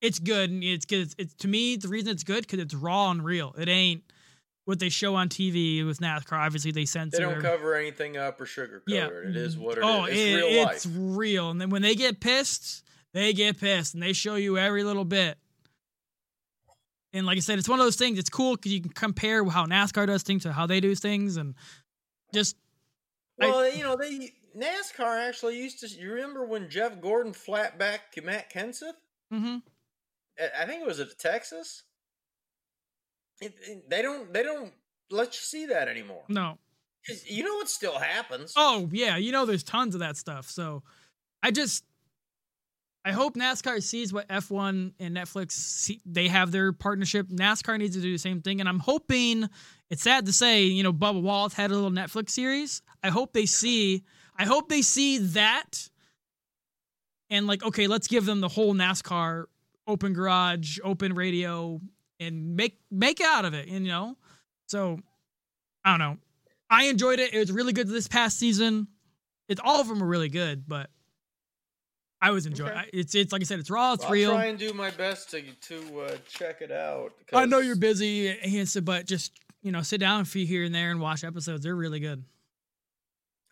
it's good. And it's good. It's, it's, to me the reason it's good because it's raw and real. It ain't what they show on TV with NASCAR. Obviously, they censor. They don't cover anything up or sugarcoat yeah. it. It is what it oh, is. It's it, real it's real. And then when they get pissed, they get pissed, and they show you every little bit. And like I said, it's one of those things. It's cool because you can compare how NASCAR does things to how they do things, and just. Well, I, you know, they NASCAR actually used to. You remember when Jeff Gordon flat back Matt Kenseth? Mm-hmm. I think it was at Texas. It, it, they don't they don't let you see that anymore. No, you know what still happens. Oh yeah, you know there's tons of that stuff. So I just I hope NASCAR sees what F1 and Netflix see, they have their partnership. NASCAR needs to do the same thing, and I'm hoping. It's sad to say, you know, Bubba Wallace had a little Netflix series. I hope they see. I hope they see that and like okay, let's give them the whole NASCAR open garage, open radio, and make make out of it. You know, so I don't know. I enjoyed it. It was really good this past season. It's all of them are really good, but I was enjoying. Okay. I- It's it's like I said, it's raw, it's real I'll real. try and do my best to to uh, check it out. I know you're busy, Hanson, but just you know, sit down a few here and there and watch episodes. They're really good.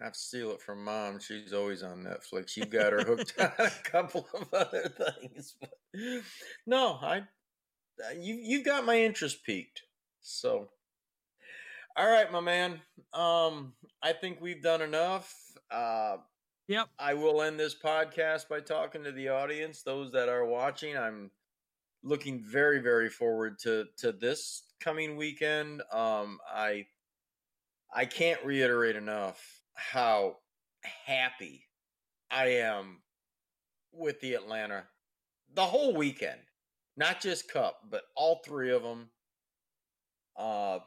I steal it from mom. She's always on Netflix. You've got her hooked on a couple of other things. But no, I uh, you you've got my interest peaked. So, all right, my man. Um, I think we've done enough. Uh, Yep. I will end this podcast by talking to the audience, those that are watching. I'm looking very, very forward to to this coming weekend. Um, I I can't reiterate enough how happy I am with the Atlanta the whole weekend, not just Cup, but all three of them. Uh,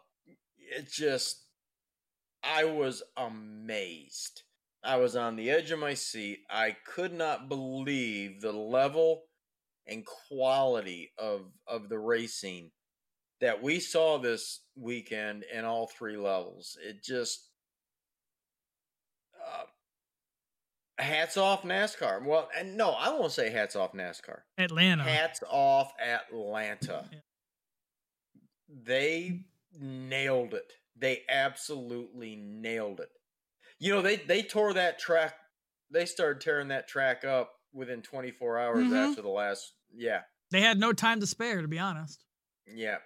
it just I was amazed. I was on the edge of my seat. I could not believe the level and quality of of the racing that we saw this weekend in all three levels. It just uh, hats off NASCAR. Well, and no, I won't say hats off NASCAR. Atlanta. Hats off Atlanta. Yeah. They nailed it. They absolutely nailed it. You know, they they tore that track. They started tearing that track up within 24 hours Mhm. after the last. Yeah, They had no time to spare, to be honest. yeah.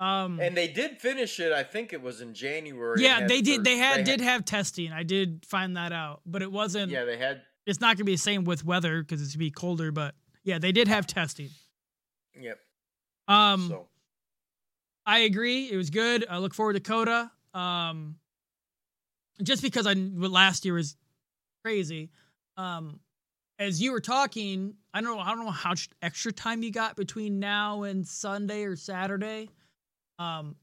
Um, And they did finish it. I think it was in January. yeah, had they did. third- They had did have testing. I did find that out, but it wasn't. Yeah, they had. It's not gonna be the same with weather because it's gonna be colder. But yeah, they did have testing. Yep. Um, so I agree. It was good. I look forward to COTA. Um, just because I last year was crazy. Um, as you were talking, I don't know. I don't know how much extra time you got between now and Sunday or Saturday. Um,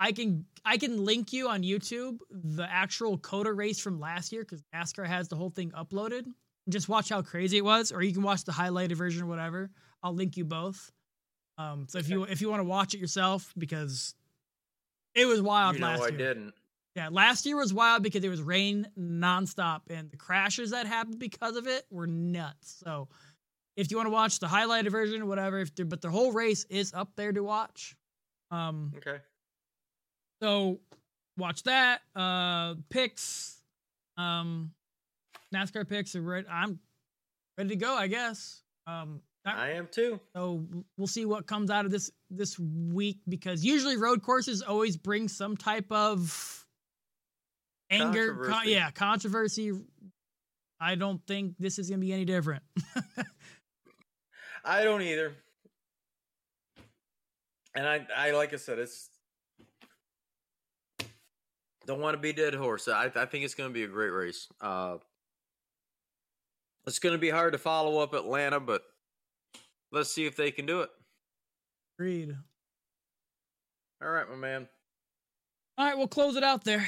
I can I can link you on YouTube the actual COTA race from last year because NASCAR has the whole thing uploaded. Just watch how crazy it was, or you can watch the highlighted version or whatever. I'll link you both. Um, so if you if you want to watch it yourself, because it was wild you know, last I year. didn't. Yeah, last year was wild because it was rain nonstop, and the crashes that happened because of it were nuts. So, if you want to watch the highlighted version, whatever, if but the whole race is up there to watch. Um, Okay. so watch that. Uh, picks, um, NASCAR picks are ready. I'm ready to go, I guess. Um, not- I am too. so we'll see what comes out of this this week because usually road courses always bring some type of anger, con- yeah, controversy. I don't think this is gonna be any different. I don't either. And I, I like I said, it's don't want to be dead horse. I, I think it's going to be a great race. Uh, it's going to be hard to follow up Atlanta, but let's see if they can do it. Agreed. All right, my man. All right, we'll close it out there.